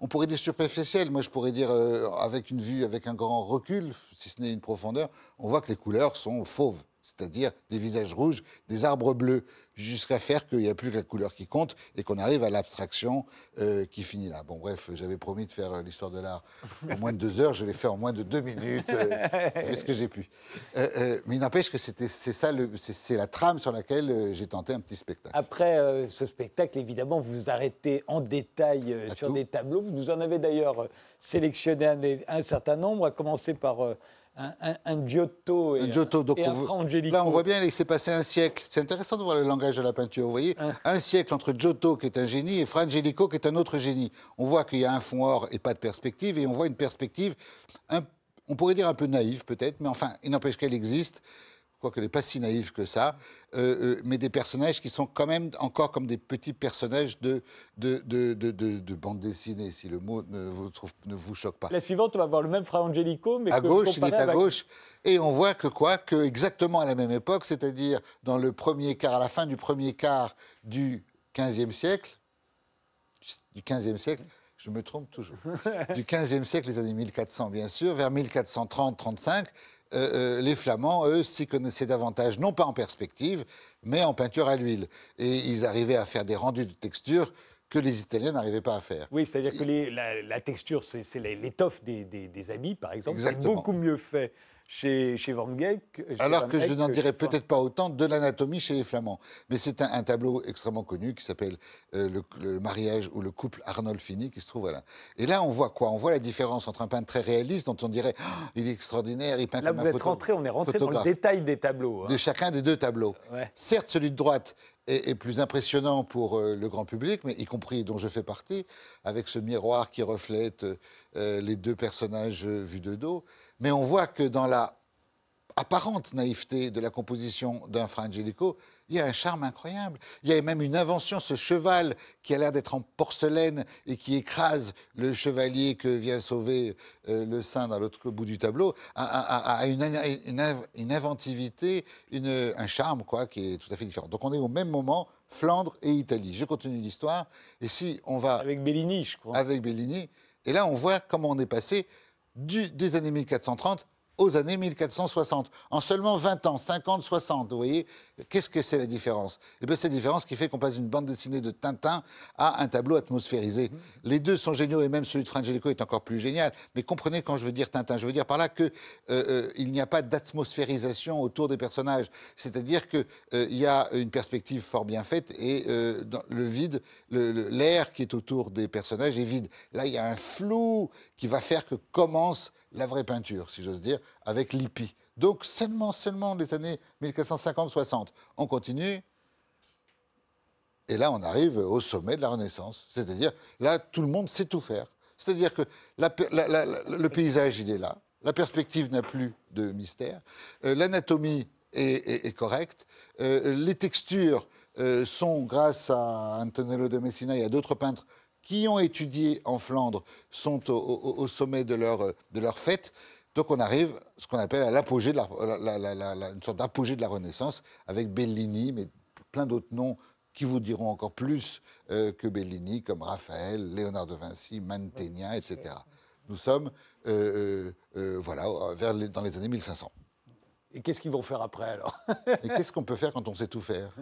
on pourrait dire superficiel, moi je pourrais dire euh, avec une vue, avec un grand recul, si ce n'est une profondeur, on voit que les couleurs sont fauves c'est-à-dire des visages rouges, des arbres bleus, jusqu'à faire qu'il n'y a plus que la couleur qui compte et qu'on arrive à l'abstraction euh, qui finit là. Bon, bref, j'avais promis de faire euh, l'histoire de l'art en moins de deux heures, je l'ai fait en moins de deux minutes, euh, ce que j'ai pu. mais il n'empêche que c'est ça, c'est la trame sur laquelle j'ai tenté un petit spectacle. Après ce spectacle, évidemment, vous vous arrêtez en détail sur des tableaux. Vous nous en avez d'ailleurs sélectionné un, un, certain nombre, à commencer par un, Giotto et un, Giotto, donc Là, on voit bien qu'il s'est passé un siècle. C'est intéressant de voir le langage de la peinture. Vous voyez, un siècle entre Giotto, qui est un génie, et Fra Angelico, qui est un autre génie. On voit qu'il y a un fond or et pas de perspective, et on voit une perspective, on pourrait dire un peu naïve peut-être, mais enfin, il n'empêche qu'elle existe quoique n'est pas si naïve que ça, euh, euh, mais des personnages qui sont quand même encore comme des petits personnages de, de, de, de, bande dessinée, si le mot ne vous, ne vous choque pas. La suivante, on va voir le même Fra Angelico, mais à gauche, il est à gauche. Et on voit que quoi? Que exactement à la même époque, c'est-à-dire dans le premier quart, à la fin du premier quart du XVe siècle, du XVe siècle, je me trompe toujours, du XVe siècle, les années 1400 bien sûr, vers 1430-35, euh, euh, les Flamands, eux, s'y connaissaient davantage, non pas en perspective, mais en peinture à l'huile. Et ils arrivaient à faire des rendus de texture que les Italiens n'arrivaient pas à faire. Oui, c'est-à-dire que la, texture, c'est l'étoffe des, des, habits, par exemple, c'est beaucoup mieux fait chez, Van Geyck. Alors que je n'en dirais peut-être pas autant de l'anatomie chez les Flamands. Mais c'est un, tableau extrêmement connu qui s'appelle euh, le, mariage ou le couple Arnolfini qui se trouve là. Et là, on voit quoi? On voit la différence entre un peintre très réaliste dont on dirait oh, il est extraordinaire, il peint là, comme vous êtes rentré, on est rentré dans le détail des tableaux. Hein. De chacun des deux tableaux. Certes, celui de droite est, plus impressionnant pour euh, le grand public, mais y compris dont je fais partie, avec ce miroir qui reflète euh, les deux personnages vus de dos. Mais on voit que dans la apparente naïveté de la composition d'un Fra Angelico, il y a un charme incroyable. Il y a même une invention, ce cheval qui a l'air d'être en porcelaine et qui écrase le chevalier que vient sauver euh, le saint dans l'autre bout du tableau, a, une, inventivité, un charme quoi, qui est tout à fait différent. Donc on est au même moment, Flandre et Italie. Je continue l'histoire. Et si on va... Avec Bellini, je crois. Avec Bellini. Et là, on voit comment on est passé des années 1430 aux années 1460. En seulement 20 ans, 50, 60, vous voyez, qu'est-ce que c'est la différence? Eh bien, c'est la différence qui fait qu'on passe d'une bande dessinée de Tintin à un tableau atmosphérisé. Mmh. Les deux sont géniaux, et même celui de Frangelico est encore plus génial. Mais comprenez quand je veux dire Tintin, je veux dire par là qu'il euh, euh, n'y a pas d'atmosphérisation autour des personnages. C'est-à-dire qu'il euh, y a une perspective fort bien faite, et dans le vide, l'air qui est autour des personnages est vide. Là, il y a un flou qui va faire que commence la vraie peinture, si j'ose dire, avec Lippi. Donc seulement, seulement les années 1450-60. On continue. Et là, on arrive au sommet de la Renaissance. C'est-à-dire, là, tout le monde sait tout faire. C'est-à-dire que le paysage, il est là. La perspective n'a plus de mystère. Euh, l'anatomie est, correcte. Euh, les textures euh, sont, grâce à Antonello de Messina et à d'autres peintres, qui ont étudié en Flandre sont au, sommet de leur, de leur fête. Donc on arrive à ce qu'on appelle à l'apogée de la, une sorte d'apogée de la Renaissance avec Bellini, mais plein d'autres noms qui vous diront encore plus euh, que Bellini, comme Raphaël, Léonard de Vinci, Mantegna, etc. Nous sommes euh, euh, voilà, vers dans les années 1500. Et qu'est-ce qu'ils vont faire après alors? Et qu'est-ce qu'on peut faire quand on sait tout faire?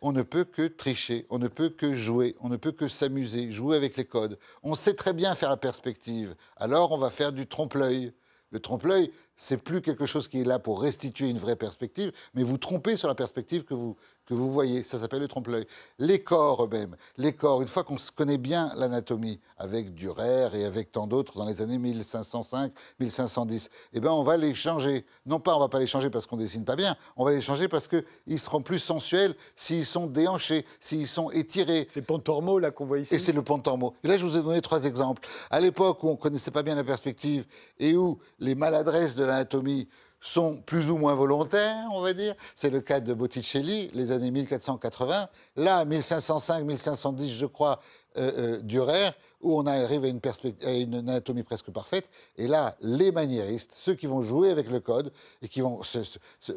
On ne peut que tricher, on ne peut que jouer, on ne peut que s'amuser, jouer avec les codes. On sait très bien faire la perspective, alors on va faire du trompe-l'œil. Le trompe-l'œil, c'est plus quelque chose qui est là pour restituer une vraie perspective, mais vous trompez sur la perspective que vous, que vous voyez. Ça s'appelle le trompe-l'œil. Les corps eux-mêmes, les corps, une fois qu'on connaît bien l'anatomie, avec Durer et avec tant d'autres dans les années 1505, 1510, eh ben on va les changer. Non pas on va pas les changer parce qu'on dessine pas bien, on va les changer parce qu'ils seront plus sensuels s'ils sont déhanchés, s'ils sont étirés. C'est Pontormo là qu'on voit ici. Et c'est le Pontormo. Et là je vous ai donné trois exemples. À l'époque où on connaissait pas bien la perspective et où les maladresses de l'anatomie sont plus ou moins volontaires, on va dire. C'est le cas de Botticelli, les années 1480. Là, 1505-1510, je crois, euh, euh, Durer, où on arrive à une, à une, anatomie presque parfaite. Et là, les maniéristes, ceux qui vont jouer avec le code, et qui vont.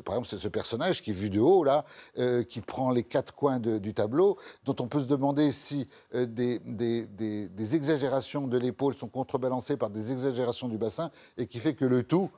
par exemple, ce personnage qui est vu de haut, là, euh, qui prend les quatre coins du tableau, dont on peut se demander si des, des, des, exagérations de l'épaule sont contrebalancées par des exagérations du bassin, et qui fait que le tout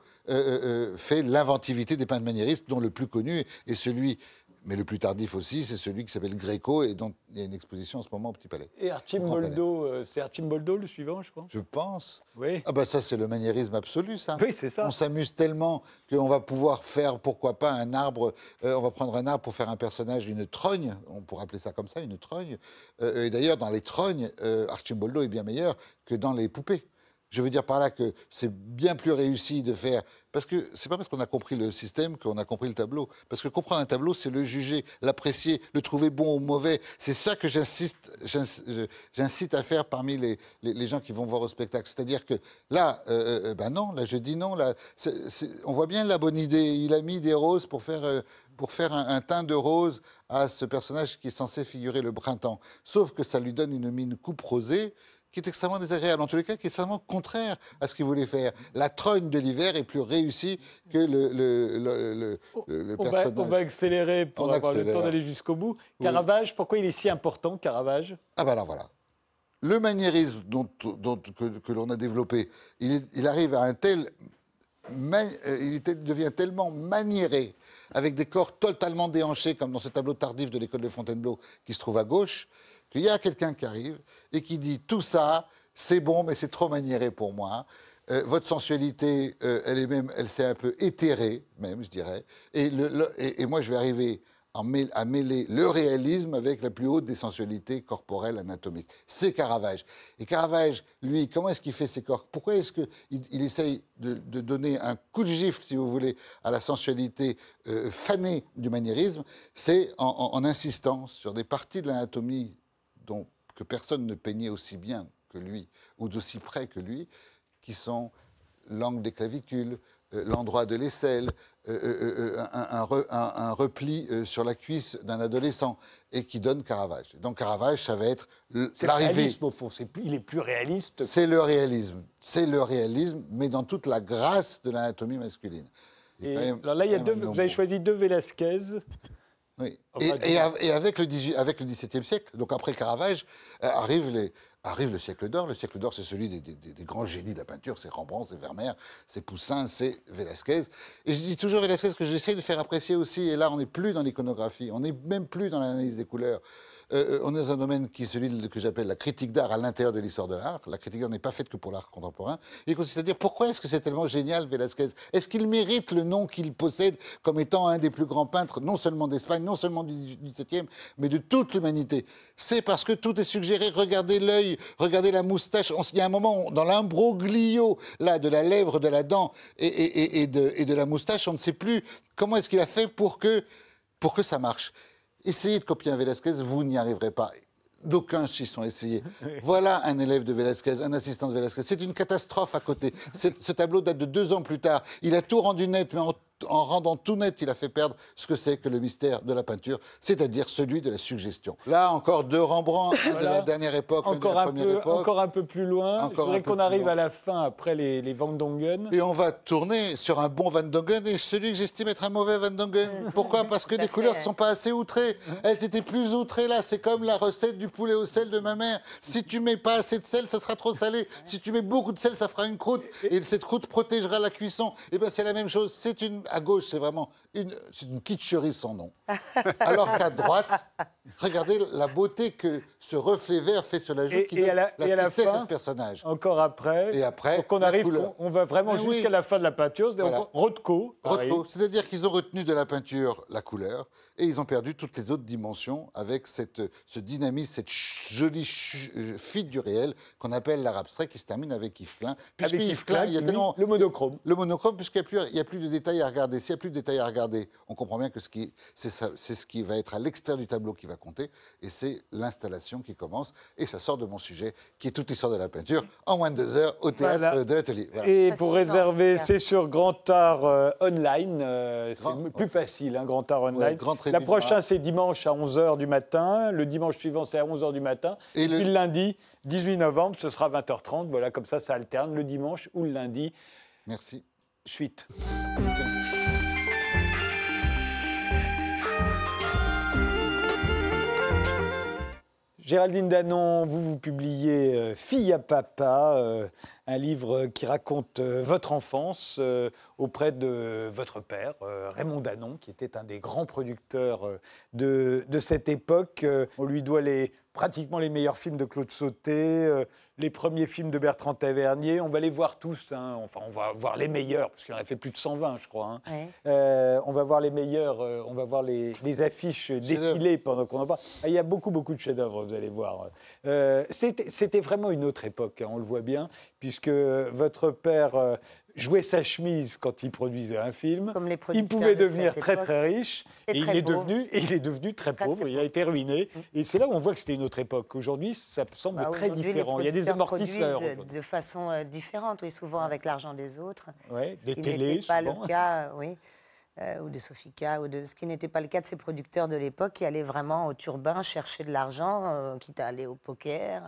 fait l'inventivité des peintres maniéristes, dont le plus connu est celui mais le plus tardif aussi, c'est celui qui s'appelle Gréco et dont il y a une exposition en ce moment au Petit Palais. Et Archimboldo, euh, c'est Archimboldo le suivant, je crois Je pense. Oui. Ah bah ça, c'est le maniérisme absolu, ça. Oui, c'est ça. On s'amuse tellement qu'on va pouvoir faire, pourquoi pas, un arbre, euh, on va prendre un arbre pour faire un personnage, une trogne, on pourrait appeler ça comme ça, une trogne. Euh, et d'ailleurs, dans les trognes, Archimboldo est bien meilleur que dans les poupées. Je veux dire par là que c'est bien plus réussi de faire. Parce que c'est pas parce qu'on a compris le système qu'on a compris le tableau. Parce que comprendre un tableau, c'est le juger, l'apprécier, le trouver bon ou mauvais. C'est ça que j'insiste, j'incite à faire parmi les, les, gens qui vont voir au spectacle. C'est-à-dire que là, euh, euh, ben non, là je dis non. Là, on voit bien la bonne idée. Il a mis des roses pour faire. Euh, pour faire un, un, teint de rose à ce personnage qui est censé figurer le printemps. Sauf que ça lui donne une mine coupe rosée qui est extrêmement désagréable, en tous les cas, qui est extrêmement contraire à ce qu'il voulait faire. La trogne de l'hiver est plus réussie que le, le, le, le on, va, on, va, accélérer pour avoir le temps d'aller jusqu'au bout. Caravage, pourquoi il est si important, Caravage? Ah ben alors voilà. Le maniérisme dont, dont que, l'on a développé, il, il, arrive à un tel... Euh, il devient tellement maniéré, avec des corps totalement déhanchés, comme dans ce tableau tardif de l'école de Fontainebleau qui se trouve à gauche, qu'il y a quelqu'un qui arrive et qui dit tout ça, c'est bon, mais c'est trop maniéré pour moi. Euh, votre sensualité, euh, elle est même, elle s'est un peu éthérée, même, je dirais. Et, moi, je vais arriver à mêler le réalisme avec la plus haute des sensualités corporelles anatomiques. C'est Caravage. Et Caravage, lui, comment est-ce qu'il fait ses corps? Pourquoi est-ce qu'il il essaye de, donner un coup de gifle, si vous voulez, à la sensualité euh, fanée du maniérisme? C'est en, insistant sur des parties de l'anatomie dont, que personne ne peignait aussi bien que lui, ou d'aussi près que lui, qui sont l'angle des clavicules, euh, l'endroit de l'aisselle, euh, euh, un, repli sur la cuisse d'un adolescent, et qui donne Caravage. Donc Caravage, ça va être l'arrivée. au fond, il est plus réaliste. C'est le réalisme, c'est le réalisme, mais dans toute la grâce de l'anatomie masculine. Et alors là, il y a deux, vous avez choisi deux Velasquez. Oui. et, avec, le 18, avec le XVIIe siècle, donc après Caravage, les, Arrive le siècle d'or. Le siècle d'or, c'est celui des, grands génies de la peinture. C'est Rembrandt, c'est Vermeer, c'est Poussin, c'est Velázquez. Et je dis toujours Velázquez que j'essaie de faire apprécier aussi. Et là, on n'est plus dans l'iconographie, on n'est même plus dans l'analyse des couleurs. Euh, euh, on est dans un domaine qui est celui que j'appelle la critique d'art à l'intérieur de l'histoire de l'art. La critique d'art n'est pas faite que pour l'art contemporain. Il consiste à dire pourquoi est-ce que c'est tellement génial, Velázquez? Est-ce qu'il mérite le nom qu'il possède comme étant un des plus grands peintres, non seulement d'Espagne, non seulement du XVIIe, mais de toute l'humanité? C'est parce que tout est suggéré. Regardez l'œil, regardez la moustache. il y a un moment, dans l'imbroglio là, de la lèvre, de la dent et, de, et de la moustache, on ne sait plus comment est-ce qu'il a fait pour que, pour que ça marche. Essayez de copier un Velasquez, vous n'y arriverez pas. D'aucuns s'y sont essayés. Voilà un élève de Velasquez, un assistant de Velasquez. C'est une catastrophe à côté. Ce tableau date de deux ans plus tard. Il a tout rendu net, mais en en rendant tout net, il a fait perdre ce que c'est que le mystère de la peinture, c'est-à-dire celui de la suggestion. Là, encore deux Rembrandt de la dernière époque, encore, la un peu, époque. encore un peu plus loin. Encore Je voudrais qu'on arrive à la fin, après les, les, Van Dongen. Et on va tourner sur un bon Van Dongen et celui que j'estime être un mauvais Van Dongen. Pourquoi Parce que les couleurs ne sont pas assez outrées. Elles étaient plus outrées là. C'est comme la recette du poulet au sel de ma mère. Si tu mets pas assez de sel, ça sera trop salé. Si tu mets beaucoup de sel, ça fera une croûte. Et cette croûte protégera la cuisson. Et eh bien c'est la même chose. C'est une à gauche, c'est vraiment c'est une kitscherie sans nom. Alors qu'à droite, regardez la beauté que ce reflet vert fait sur la joue qui et à la, et à la fin, ce personnage. Encore après. Et après, on arrive, on, va vraiment jusqu'à la fin de la peinture. Voilà. Rothko. c'est-à-dire qu'ils ont retenu de la peinture la couleur et ils ont perdu toutes les autres dimensions avec cette, ce dynamisme, cette jolie euh, fuite du réel qu'on appelle l'art abstrait qui se termine avec Yves Klein. Avec Yves Klein, il y a tellement le monochrome. Le monochrome, puisqu'il n'y a, a, plus de détails à regarder. S'il n'y a plus de détails à regarder, on comprend bien que c'est ce qui va être à l'extérieur du tableau qui va compter, et c'est l'installation qui commence. Et ça sort de mon sujet, qui est toute l'histoire de la peinture, en moins de deux heures au théâtre de l'atelier. Et pour réserver, c'est sur Grand Art euh, Online, euh, c'est plus facile, hein, Grand Art Online. la prochaine, c'est dimanche à 11h du matin. Le dimanche suivant, c'est à 11h du matin. Et, puis le lundi, 18 novembre, ce sera 20h30. Voilà, comme ça, ça alterne le dimanche ou le lundi. Merci. Suite. Géraldine Danon, vous, vous publiez euh, Fille à papa, euh, un livre qui raconte euh, votre enfance auprès de votre père, Raymond Danon, qui était un des grands producteurs de, de cette époque. On lui doit les pratiquement les meilleurs films de Claude Sauté, les premiers films de Bertrand Tavernier. On va les voir tous. Hein. Enfin, on va voir les meilleurs, parce qu'il en a fait plus de 120, je crois. Hein. Euh, on va voir les meilleurs, euh, on va voir les, affiches défiler pendant qu'on en parle. Ah, il y a beaucoup, beaucoup de chefs-d'œuvre, vous allez voir. C'était vraiment une autre époque, hein, on le voit bien, puisque votre père jouait sa chemise quand il produisait un film. il pouvait devenir très très riche et, il, est devenu, il est devenu très, pauvre. il a été ruiné. Mm. Et c'est là où on voit que c'était une autre époque. Aujourd'hui, ça semble bah, très différent. Il y a des amortisseurs. De façon euh, différente, oui, souvent avec l'argent des autres. Ouais, des télés. pas le cas, oui. Euh, ou de Sofika, ou de ce qui n'était pas le cas de ces producteurs de l'époque qui allaient vraiment au turbin chercher de l'argent, euh, quitte à aller au poker.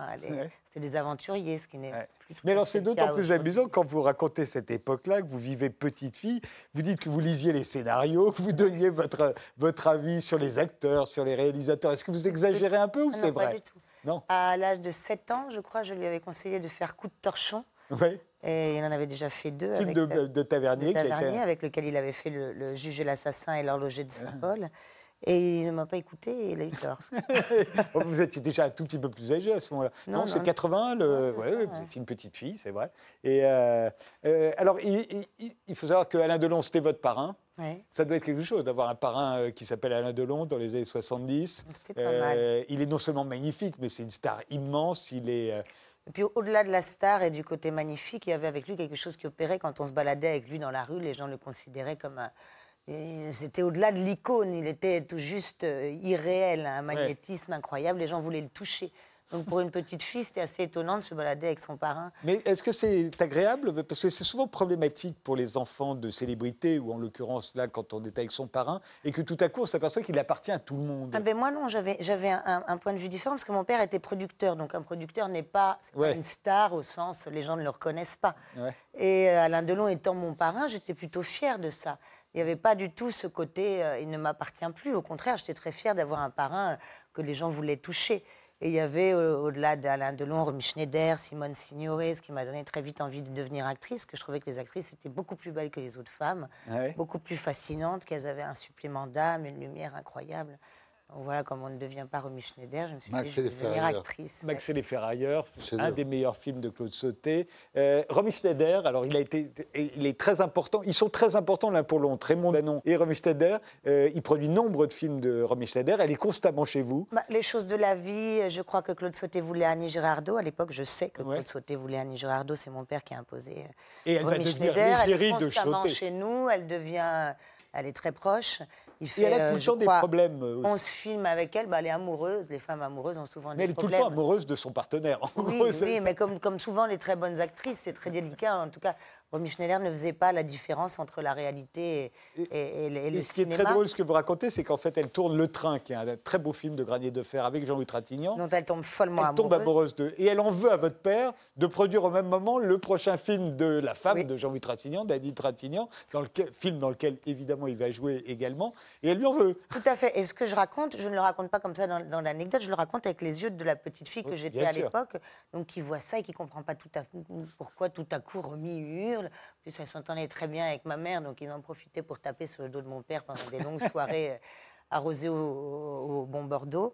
C'était des aventuriers, ce qui n'est plus Mais alors c'est d'autant plus amusant quand vous racontez cette époque-là, que vous vivez petite fille, vous dites que vous lisiez les scénarios, que vous donniez votre, votre avis sur les acteurs, sur les réalisateurs. Est-ce que vous exagérez un peu ou c'est vrai Pas du tout. Non. À l'âge de 7 ans, je crois, je lui avais conseillé de faire coup de torchon. Oui. Et il en avait déjà fait deux. Film avec, de, de, Tavernier. avec lequel il avait fait le, juge et l'assassin et l'horloger de Saint-Paul. Et il ne m'a pas écouté et il a eu tort. vous étiez déjà un tout petit peu plus âgé à ce moment-là. Non, c'est 80, le... ouais, vous étiez une petite fille, c'est vrai. Et euh, euh, alors, il, faut savoir qu'Alain Delon, c'était votre parrain. Ça doit être quelque chose d'avoir un parrain euh, qui s'appelle Alain Delon dans les années 70. C'était pas mal. Il est non seulement magnifique, mais c'est une star immense. Il est et puis au-delà de la star et du côté magnifique, il y avait avec lui quelque chose qui opérait quand on se baladait avec lui dans la rue. Les gens le considéraient comme un. C'était au-delà de l'icône, il était tout juste euh, irréel, un magnétisme incroyable. Les gens voulaient le toucher. Donc pour une petite fille, c'était assez étonnant de se balader avec son parrain. Mais est-ce que c'est agréable? Parce que c'est souvent problématique pour les enfants de célébrités, ou en l'occurrence là, quand on est avec son parrain, et que tout à coup on s'aperçoit qu'il appartient à tout le monde. Ah ben moi non, j'avais un, un, point de vue différent, parce que mon père était producteur. Donc un producteur n'est pas, une star au sens, les gens ne le reconnaissent pas. Et euh, Alain Delon étant mon parrain, j'étais plutôt fière de ça. Il n'y avait pas du tout ce côté, euh, il ne m'appartient plus. Au contraire, j'étais très fière d'avoir un parrain que les gens voulaient toucher. Et il y avait, au-delà d'Alain Delon, Romy Schneider, Simone Signoret, ce qui m'a donné très vite envie de devenir actrice, que je trouvais que les actrices étaient beaucoup plus belles que les autres femmes, ah beaucoup plus fascinantes, qu'elles avaient un supplément d'âme, une lumière incroyable voilà, comme on ne devient pas Romy Schneider, je me suis dit, je vais devenir actrice. Max et les Ferrailleurs, un des meilleurs films de Claude Sauté. Euh, Romy Schneider, alors il a été, il est très important, ils sont très importants l'un pour l'autre. Raymond Danon et Romy Schneider, euh, il produit nombre de films de Romy Schneider, elle est constamment chez vous. Bah, les choses de la vie, je crois que Claude Sauté voulait Annie Girardot. À l'époque, je sais que Claude Sauté voulait Annie Girardot, c'est mon père qui a imposé euh, et elle va Schneider. Elle est constamment chez nous, elle devient elle est très proche. Il fait, et elle a tout le euh, temps des problèmes. Euh, on se filme avec elle, bah, elle est amoureuse. Les femmes amoureuses ont souvent mais des problèmes. elle est tout le temps amoureuse de son partenaire. oui, oui mais comme, comme souvent les très bonnes actrices, c'est très délicat. En tout cas, Romy Schneider ne faisait pas la différence entre la réalité et, et, et, le Ce qui est très drôle, ce que vous racontez, c'est qu'en fait, elle tourne Le Train, qui est un très beau film de Granier de Fer avec Jean-Louis Trintignant. Dont elle tombe follement elle tombe amoureuse de. Et elle en veut à votre père de produire au même moment le prochain film de La femme de Jean-Louis Trintignant, d'Annie Trintignant, dans le film dans lequel évidemment il va jouer également. Et elle lui en veut. Tout à fait. Et ce que je raconte, je ne le raconte pas comme ça dans, l'anecdote, je le raconte avec les yeux de la petite fille que j'étais à l'époque, donc qui voit ça et qui comprend pas tout à pourquoi tout à coup Romy hurle En plus, elle s'entendait très bien avec ma mère, donc ils en profitaient pour taper sur le dos de mon père pendant des longues soirées euh, arrosées au, bon Bordeaux.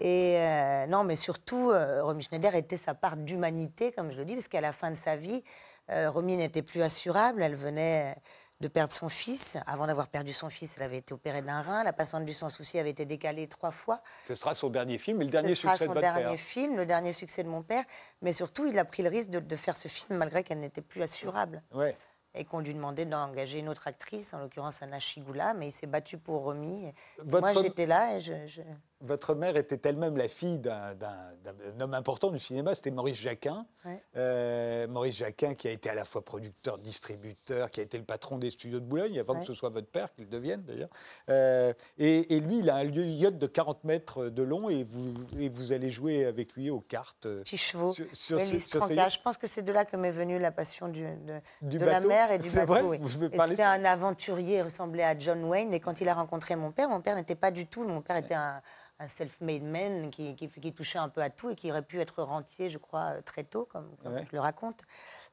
Et euh, non, mais surtout, euh, Romy Schneider était sa part d'humanité, comme je le dis, parce qu'à la fin de sa vie, Romy n'était plus assurable. Elle venait de perdre son fils. Avant d'avoir perdu son fils, elle avait été opérée d'un rein. La patiente du sans souci avait été décalée trois fois. Ce sera son dernier film et le dernier succès de votre père. Ce sera son dernier film, le dernier succès de mon père. Mais surtout, il a pris le risque de, de faire ce film malgré qu'elle n'était plus assurable. Ouais et qu'on lui demandait d'engager une autre actrice, en l'occurrence Anna Chigula, mais il s'est battu pour Romy. Moi, j'étais là et je, Votre mère était elle-même la fille d'un homme important du cinéma, c'était Maurice Jacquin. Euh, Maurice Jacquin qui a été à la fois producteur, distributeur, qui a été le patron des studios de Boulogne, avant que ce soit votre père qu'il devienne d'ailleurs. Euh, et, lui, il a un lieu yacht de 40 mètres de long et vous, et vous allez jouer avec lui aux cartes. Petit chevaux, sur, Je pense que c'est de là que m'est venue la passion du, de, de la mer et du bateau. C'était un aventurier, il ressemblait à John Wayne. Et quand il a rencontré mon père, mon père n'était pas du tout. Mon père était un, self-made man qui, qui, touchait un peu à tout et qui aurait pu être rentier, je crois, très tôt, comme, je le raconte.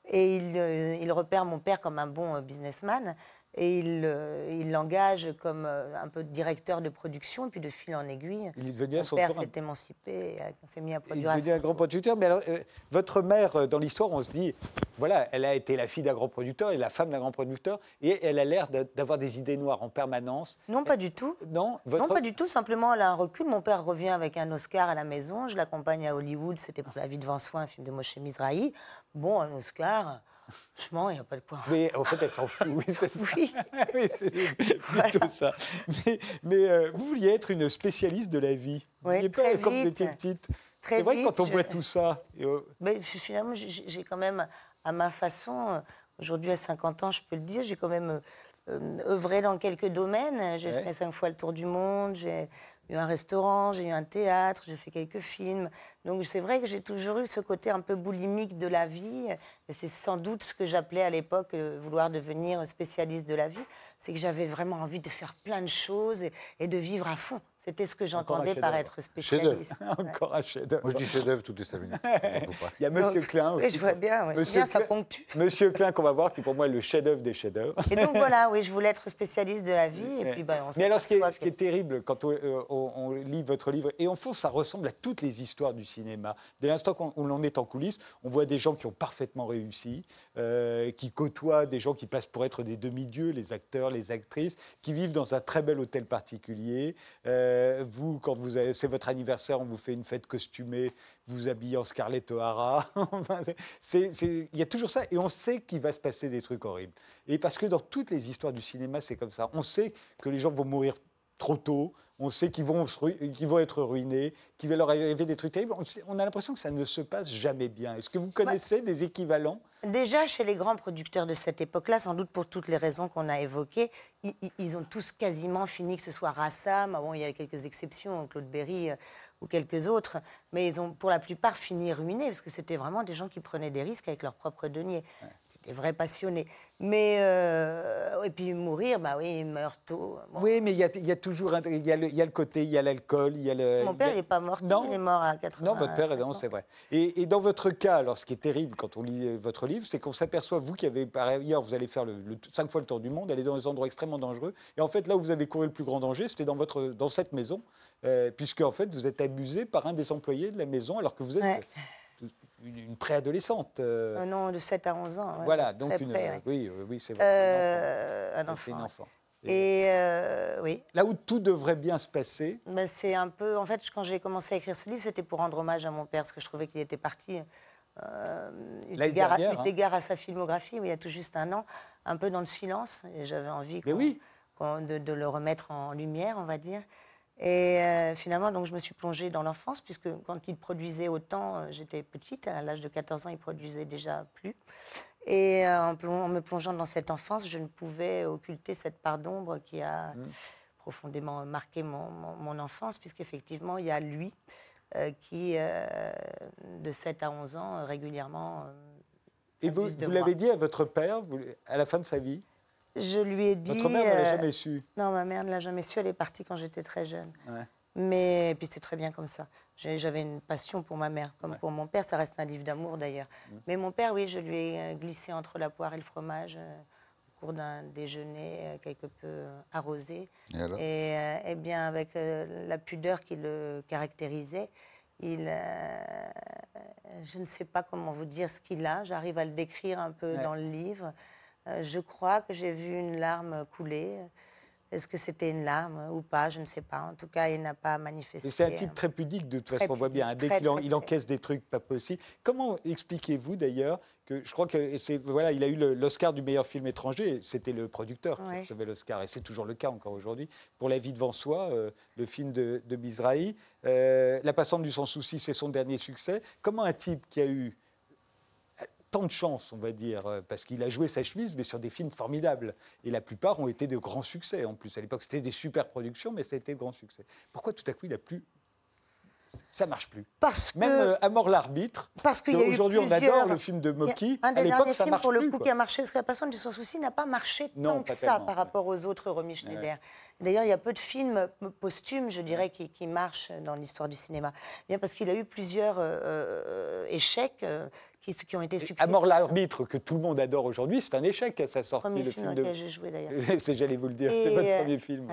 Et il, euh, il, repère mon père comme un bon euh, businessman et il euh, l'engage comme euh, un peu directeur de production, et puis de fil en aiguille. Il est devenu Mon père s'est émancipé, s'est mis à produire. Il est devenu un grand producteur. Mais alors, euh, votre mère, dans l'histoire, on se dit, voilà, elle a été la fille d'un grand producteur et la femme d'un grand producteur, et elle a l'air d'avoir des idées noires en permanence. Non, pas du tout. Non, non, pas du tout. Simplement, elle a un recul. Mon père revient avec un Oscar à la maison. Je l'accompagne à Hollywood. C'était pour La vie de Vincent, un film de Moshe Mizrahi. Bon, un Oscar. Franchement, il n'y a pas de quoi. Mais en fait, elle s'en fout, oui, c'est ça. Oui. c'est plutôt ça. Mais, mais euh, vous vouliez être une spécialiste de la vie. Oui, vous très pas, Quand vous étiez petite. C'est vrai que quand on voit tout ça... Euh, mais finalement, j'ai quand même, à ma façon, euh, aujourd'hui à 50 ans, je peux le dire, j'ai quand même œuvré dans quelques domaines. J'ai fait cinq fois le tour du monde, j'ai eu un restaurant, j'ai eu un théâtre, j'ai fait quelques films. Donc c'est vrai que j'ai toujours eu ce côté un peu boulimique de la vie. Et c'est sans doute ce que j'appelais à l'époque euh, vouloir devenir spécialiste de la vie. C'est que j'avais vraiment envie de faire plein de choses et de vivre à fond. C'était ce que j'entendais par être spécialiste. Encore un chef-d'œuvre. Moi, je dis chef-d'œuvre toutes les 5 minutes. Il y a Monsieur Klein aussi. Oui, je vois bien, ouais. bien ça ponctue. Monsieur Klein, qu'on va voir, qui pour moi est le chef-d'œuvre des chefs-d'œuvre. Et donc voilà, oui, je voulais être spécialiste de la vie. Et puis, ben, on Mais alors, ce qui, est, ce qui est terrible quand euh, on, lit votre livre, et en fond, ça ressemble à toutes les histoires du cinéma. Dès l'instant où l'on est en coulisses, on voit des gens qui ont parfaitement réussi, euh, qui côtoient des gens qui passent pour être des demi-dieux, les acteurs, les actrices, qui vivent dans un très bel hôtel particulier. Euh, vous, quand c'est votre anniversaire, on vous fait une fête costumée, vous, vous habillez en Scarlett O'Hara. Il y a toujours ça, et on sait qu'il va se passer des trucs horribles. Et parce que dans toutes les histoires du cinéma, c'est comme ça. On sait que les gens vont mourir trop tôt, on sait qu'ils vont, vont être ruinés, qu'il va leur arriver des trucs terribles. On, a l'impression que ça ne se passe jamais bien. Est-ce que vous connaissez des équivalents Déjà, chez les grands producteurs de cette époque-là, sans doute pour toutes les raisons qu'on a évoquées, ils, ont tous quasiment fini, que ce soit Rassam, bon, il y a quelques exceptions, Claude Berry euh, ou quelques autres, mais ils ont pour la plupart fini ruinés, parce que c'était vraiment des gens qui prenaient des risques avec leurs propres deniers des vrais passionnés. Mais, euh, et puis mourir, bah oui, il meurt tôt. Oui, mais il y, a, toujours il y a, le, il y a le côté, il y a l'alcool, il y a le. Mon père n'est pas mort, non. il est mort à 80 Non, votre père, non, c'est vrai. Et, dans votre cas, alors, ce qui est terrible quand on lit votre livre, c'est qu'on s'aperçoit, vous qui avez par ailleurs, vous allez faire le, cinq fois le tour du monde, aller dans des endroits extrêmement dangereux. Et en fait, là où vous avez couru le plus grand danger, c'était dans, votre, dans cette maison, euh, puisque en fait, vous êtes abusé par un des employés de la maison, alors que vous êtes une, préadolescente. Euh, non, de 7 à 11 ans. voilà, donc une, oui, oui, c'est vrai. Euh, un enfant. Un enfant. Et, euh, oui. Là où tout devrait bien se passer. Ben, c'est un peu. En fait, quand j'ai commencé à écrire ce livre, c'était pour rendre hommage à mon père, parce que je trouvais qu'il était parti. Euh, eu égard, hein. égard à sa filmographie, il y a tout juste un an, un peu dans le silence, et j'avais envie oui. de, de, le remettre en lumière, on va dire. Et euh, finalement, donc, je me suis plongée dans l'enfance, puisque quand il produisait autant, euh, j'étais petite, à l'âge de 14 ans, il produisait déjà plus. Et euh, en, me plongeant dans cette enfance, je ne pouvais occulter cette part d'ombre qui a mmh. profondément marqué mon, mon, enfance, puisqu'effectivement, il y a lui qui, de 7 à 11 ans, régulièrement. Et vous, vous l'avez dit à votre père, à la fin de sa vie je lui ai dit. Votre mère ne l'a euh, jamais su Non, ma mère ne l'a jamais su. Elle est partie quand j'étais très jeune. Mais puis c'est très bien comme ça. J'avais une passion pour ma mère, comme pour mon père. Ça reste un livre d'amour d'ailleurs. Mm. Mais mon père, oui, je lui ai euh, glissé entre la poire et le fromage euh, au cours d'un déjeuner euh, quelque peu arrosé. Et, et, bien avec la pudeur qui le caractérisait, il, je ne sais pas comment vous dire ce qu'il a. J'arrive à le décrire un peu dans le livre. Je crois que j'ai vu une larme couler. Est-ce que c'était une larme ou pas? Je ne sais pas. En tout cas, il n'a pas manifesté. C'est un type très pudique, de toute façon, on voit bien. Dès qu'il il encaisse des trucs pas possibles. Comment expliquez-vous d'ailleurs que je crois que c'est voilà, il a eu l'Oscar du meilleur film étranger. C'était le producteur qui recevait l'Oscar, et c'est toujours le cas encore aujourd'hui. Pour La vie devant soi, euh, le film de, de Mizrahi, euh, La passante du sans souci, c'est son dernier succès. Comment un type qui a eu tant de chance, on va dire, euh, parce qu'il a joué sa chemise, mais sur des films formidables. Et la plupart ont été de grands succès. En plus, à l'époque, c'était des super productions, mais ça a été de grands succès. Pourquoi tout à coup, il a plus ça marche plus. Parce Même que, euh, À mort l'arbitre. Parce qu'aujourd'hui on adore le film de Mocky. Un des derniers films pour le coup qui a marché, parce que la personne du sans souci n'a pas marché tant que ça par rapport aux autres Romy Schneider. D'ailleurs, il y a peu de films posthumes, je dirais, qui, marchent dans l'histoire du cinéma. Bien parce qu'il a eu plusieurs euh, euh, échecs. Qui, qui, ont été successifs. À mort l'arbitre, que tout le monde adore aujourd'hui, c'est un échec à sa sortie. Premier le film, film dans lequel j'ai joué d'ailleurs. J'allais vous le dire, c'est votre premier film.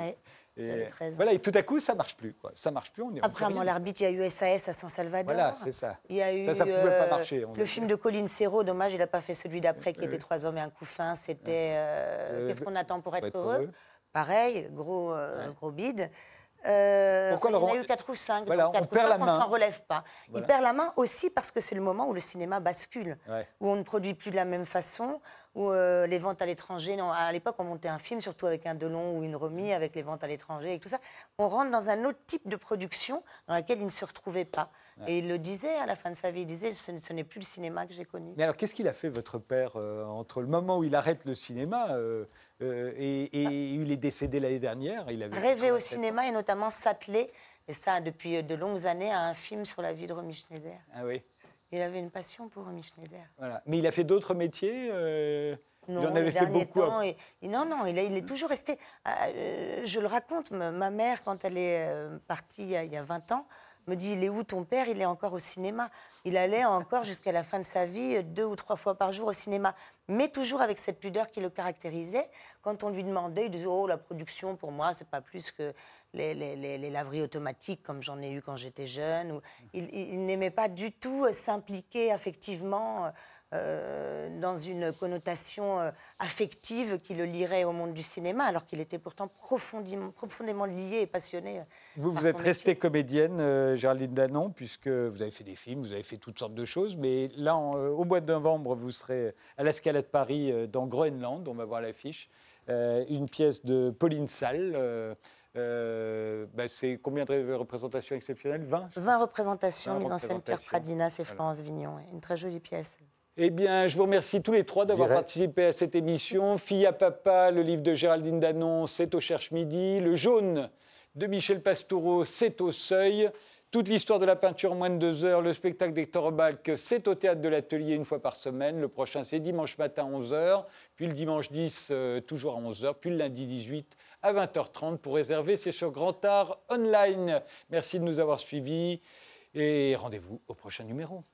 Et voilà, et tout à coup, ça marche plus. Quoi. Ça marche plus. On est, Après, avant l'arbitre, il y a eu SAS à San Salvador. Voilà, c'est ça. Il y a eu ça, ça pouvait pas marcher. le film de Colin Serrault, dommage, il n'a pas fait celui d'après, qui était Trois hommes et un couffin. C'était euh, Qu'est-ce qu'on attend pour être, heureux, Pareil, gros, euh, gros bide. Euh, Pourquoi il y en a eu 4 ou 5. Voilà, on perd la main. On s'en relève pas. Il perd la main aussi parce que c'est le moment où le cinéma bascule, où on ne produit plus de la même façon, où euh, les ventes à l'étranger. À l'époque, on montait un film, surtout avec un Delon ou une Remis, avec les ventes à l'étranger et tout ça. On rentre dans un autre type de production dans laquelle il ne se retrouvait pas. Et il le disait à la fin de sa vie, il disait ce, n'est plus le cinéma que j'ai connu. Mais alors, qu'est-ce qu'il a fait, votre père, euh, entre le moment où il arrête le cinéma euh, euh, et, et ah. il est décédé l'année dernière il avait Rêvé au cinéma et notamment s'atteler, et ça depuis de longues années, à un film sur la vie de Romy Schneider. Ah oui. Il avait une passion pour Romy Schneider. Voilà. Mais il a fait d'autres métiers non, il en avait fait beaucoup. Temps, et, non, non, il, il, est toujours resté. je le raconte, ma mère, quand elle est partie il y, a, il y a 20 ans, me dit, il est où ton père? Il est encore au cinéma. Il allait encore jusqu'à la fin de sa vie deux ou trois fois par jour au cinéma, mais toujours avec cette pudeur qui le caractérisait. Quand on lui demandait, il disait, oh, la production, pour moi, c'est pas plus que les, les, laveries automatiques comme j'en ai eu quand j'étais jeune. il, il n'aimait pas du tout s'impliquer affectivement euh, dans une connotation euh, affective qui le lirait au monde du cinéma, alors qu'il était pourtant profondément, profondément lié et passionné. Euh, vous, vous êtes restée comédienne, Géraldine Danon, puisque vous avez fait des films, vous avez fait toutes sortes de choses, mais là, au mois de novembre, vous serez à la Scala de Paris, dans Groenland, on va voir l'affiche, une pièce de Pauline Salle. Bah, c'est combien de représentations exceptionnelles? 20 20 représentations, mises en scène Pierre Pradinas et Florence Vignon. Une très jolie pièce. Eh bien, je vous remercie tous les trois d'avoir participé à cette émission. Fille à papa, le livre de Géraldine Danon, c'est au Cherche Midi. Le jaune de Michel Pastoureau, c'est au Seuil. Toute l'histoire de la peinture en moins de deux heures. Le spectacle d'Hector Balk, c'est au théâtre de l'Atelier une fois par semaine. Le prochain, c'est dimanche matin à 11h. Puis le dimanche 10, euh, toujours à 11h. Puis le lundi 18 à 20h30. Pour réserver, c'est sur Grand Art Online. Merci de nous avoir suivis et rendez-vous au prochain numéro.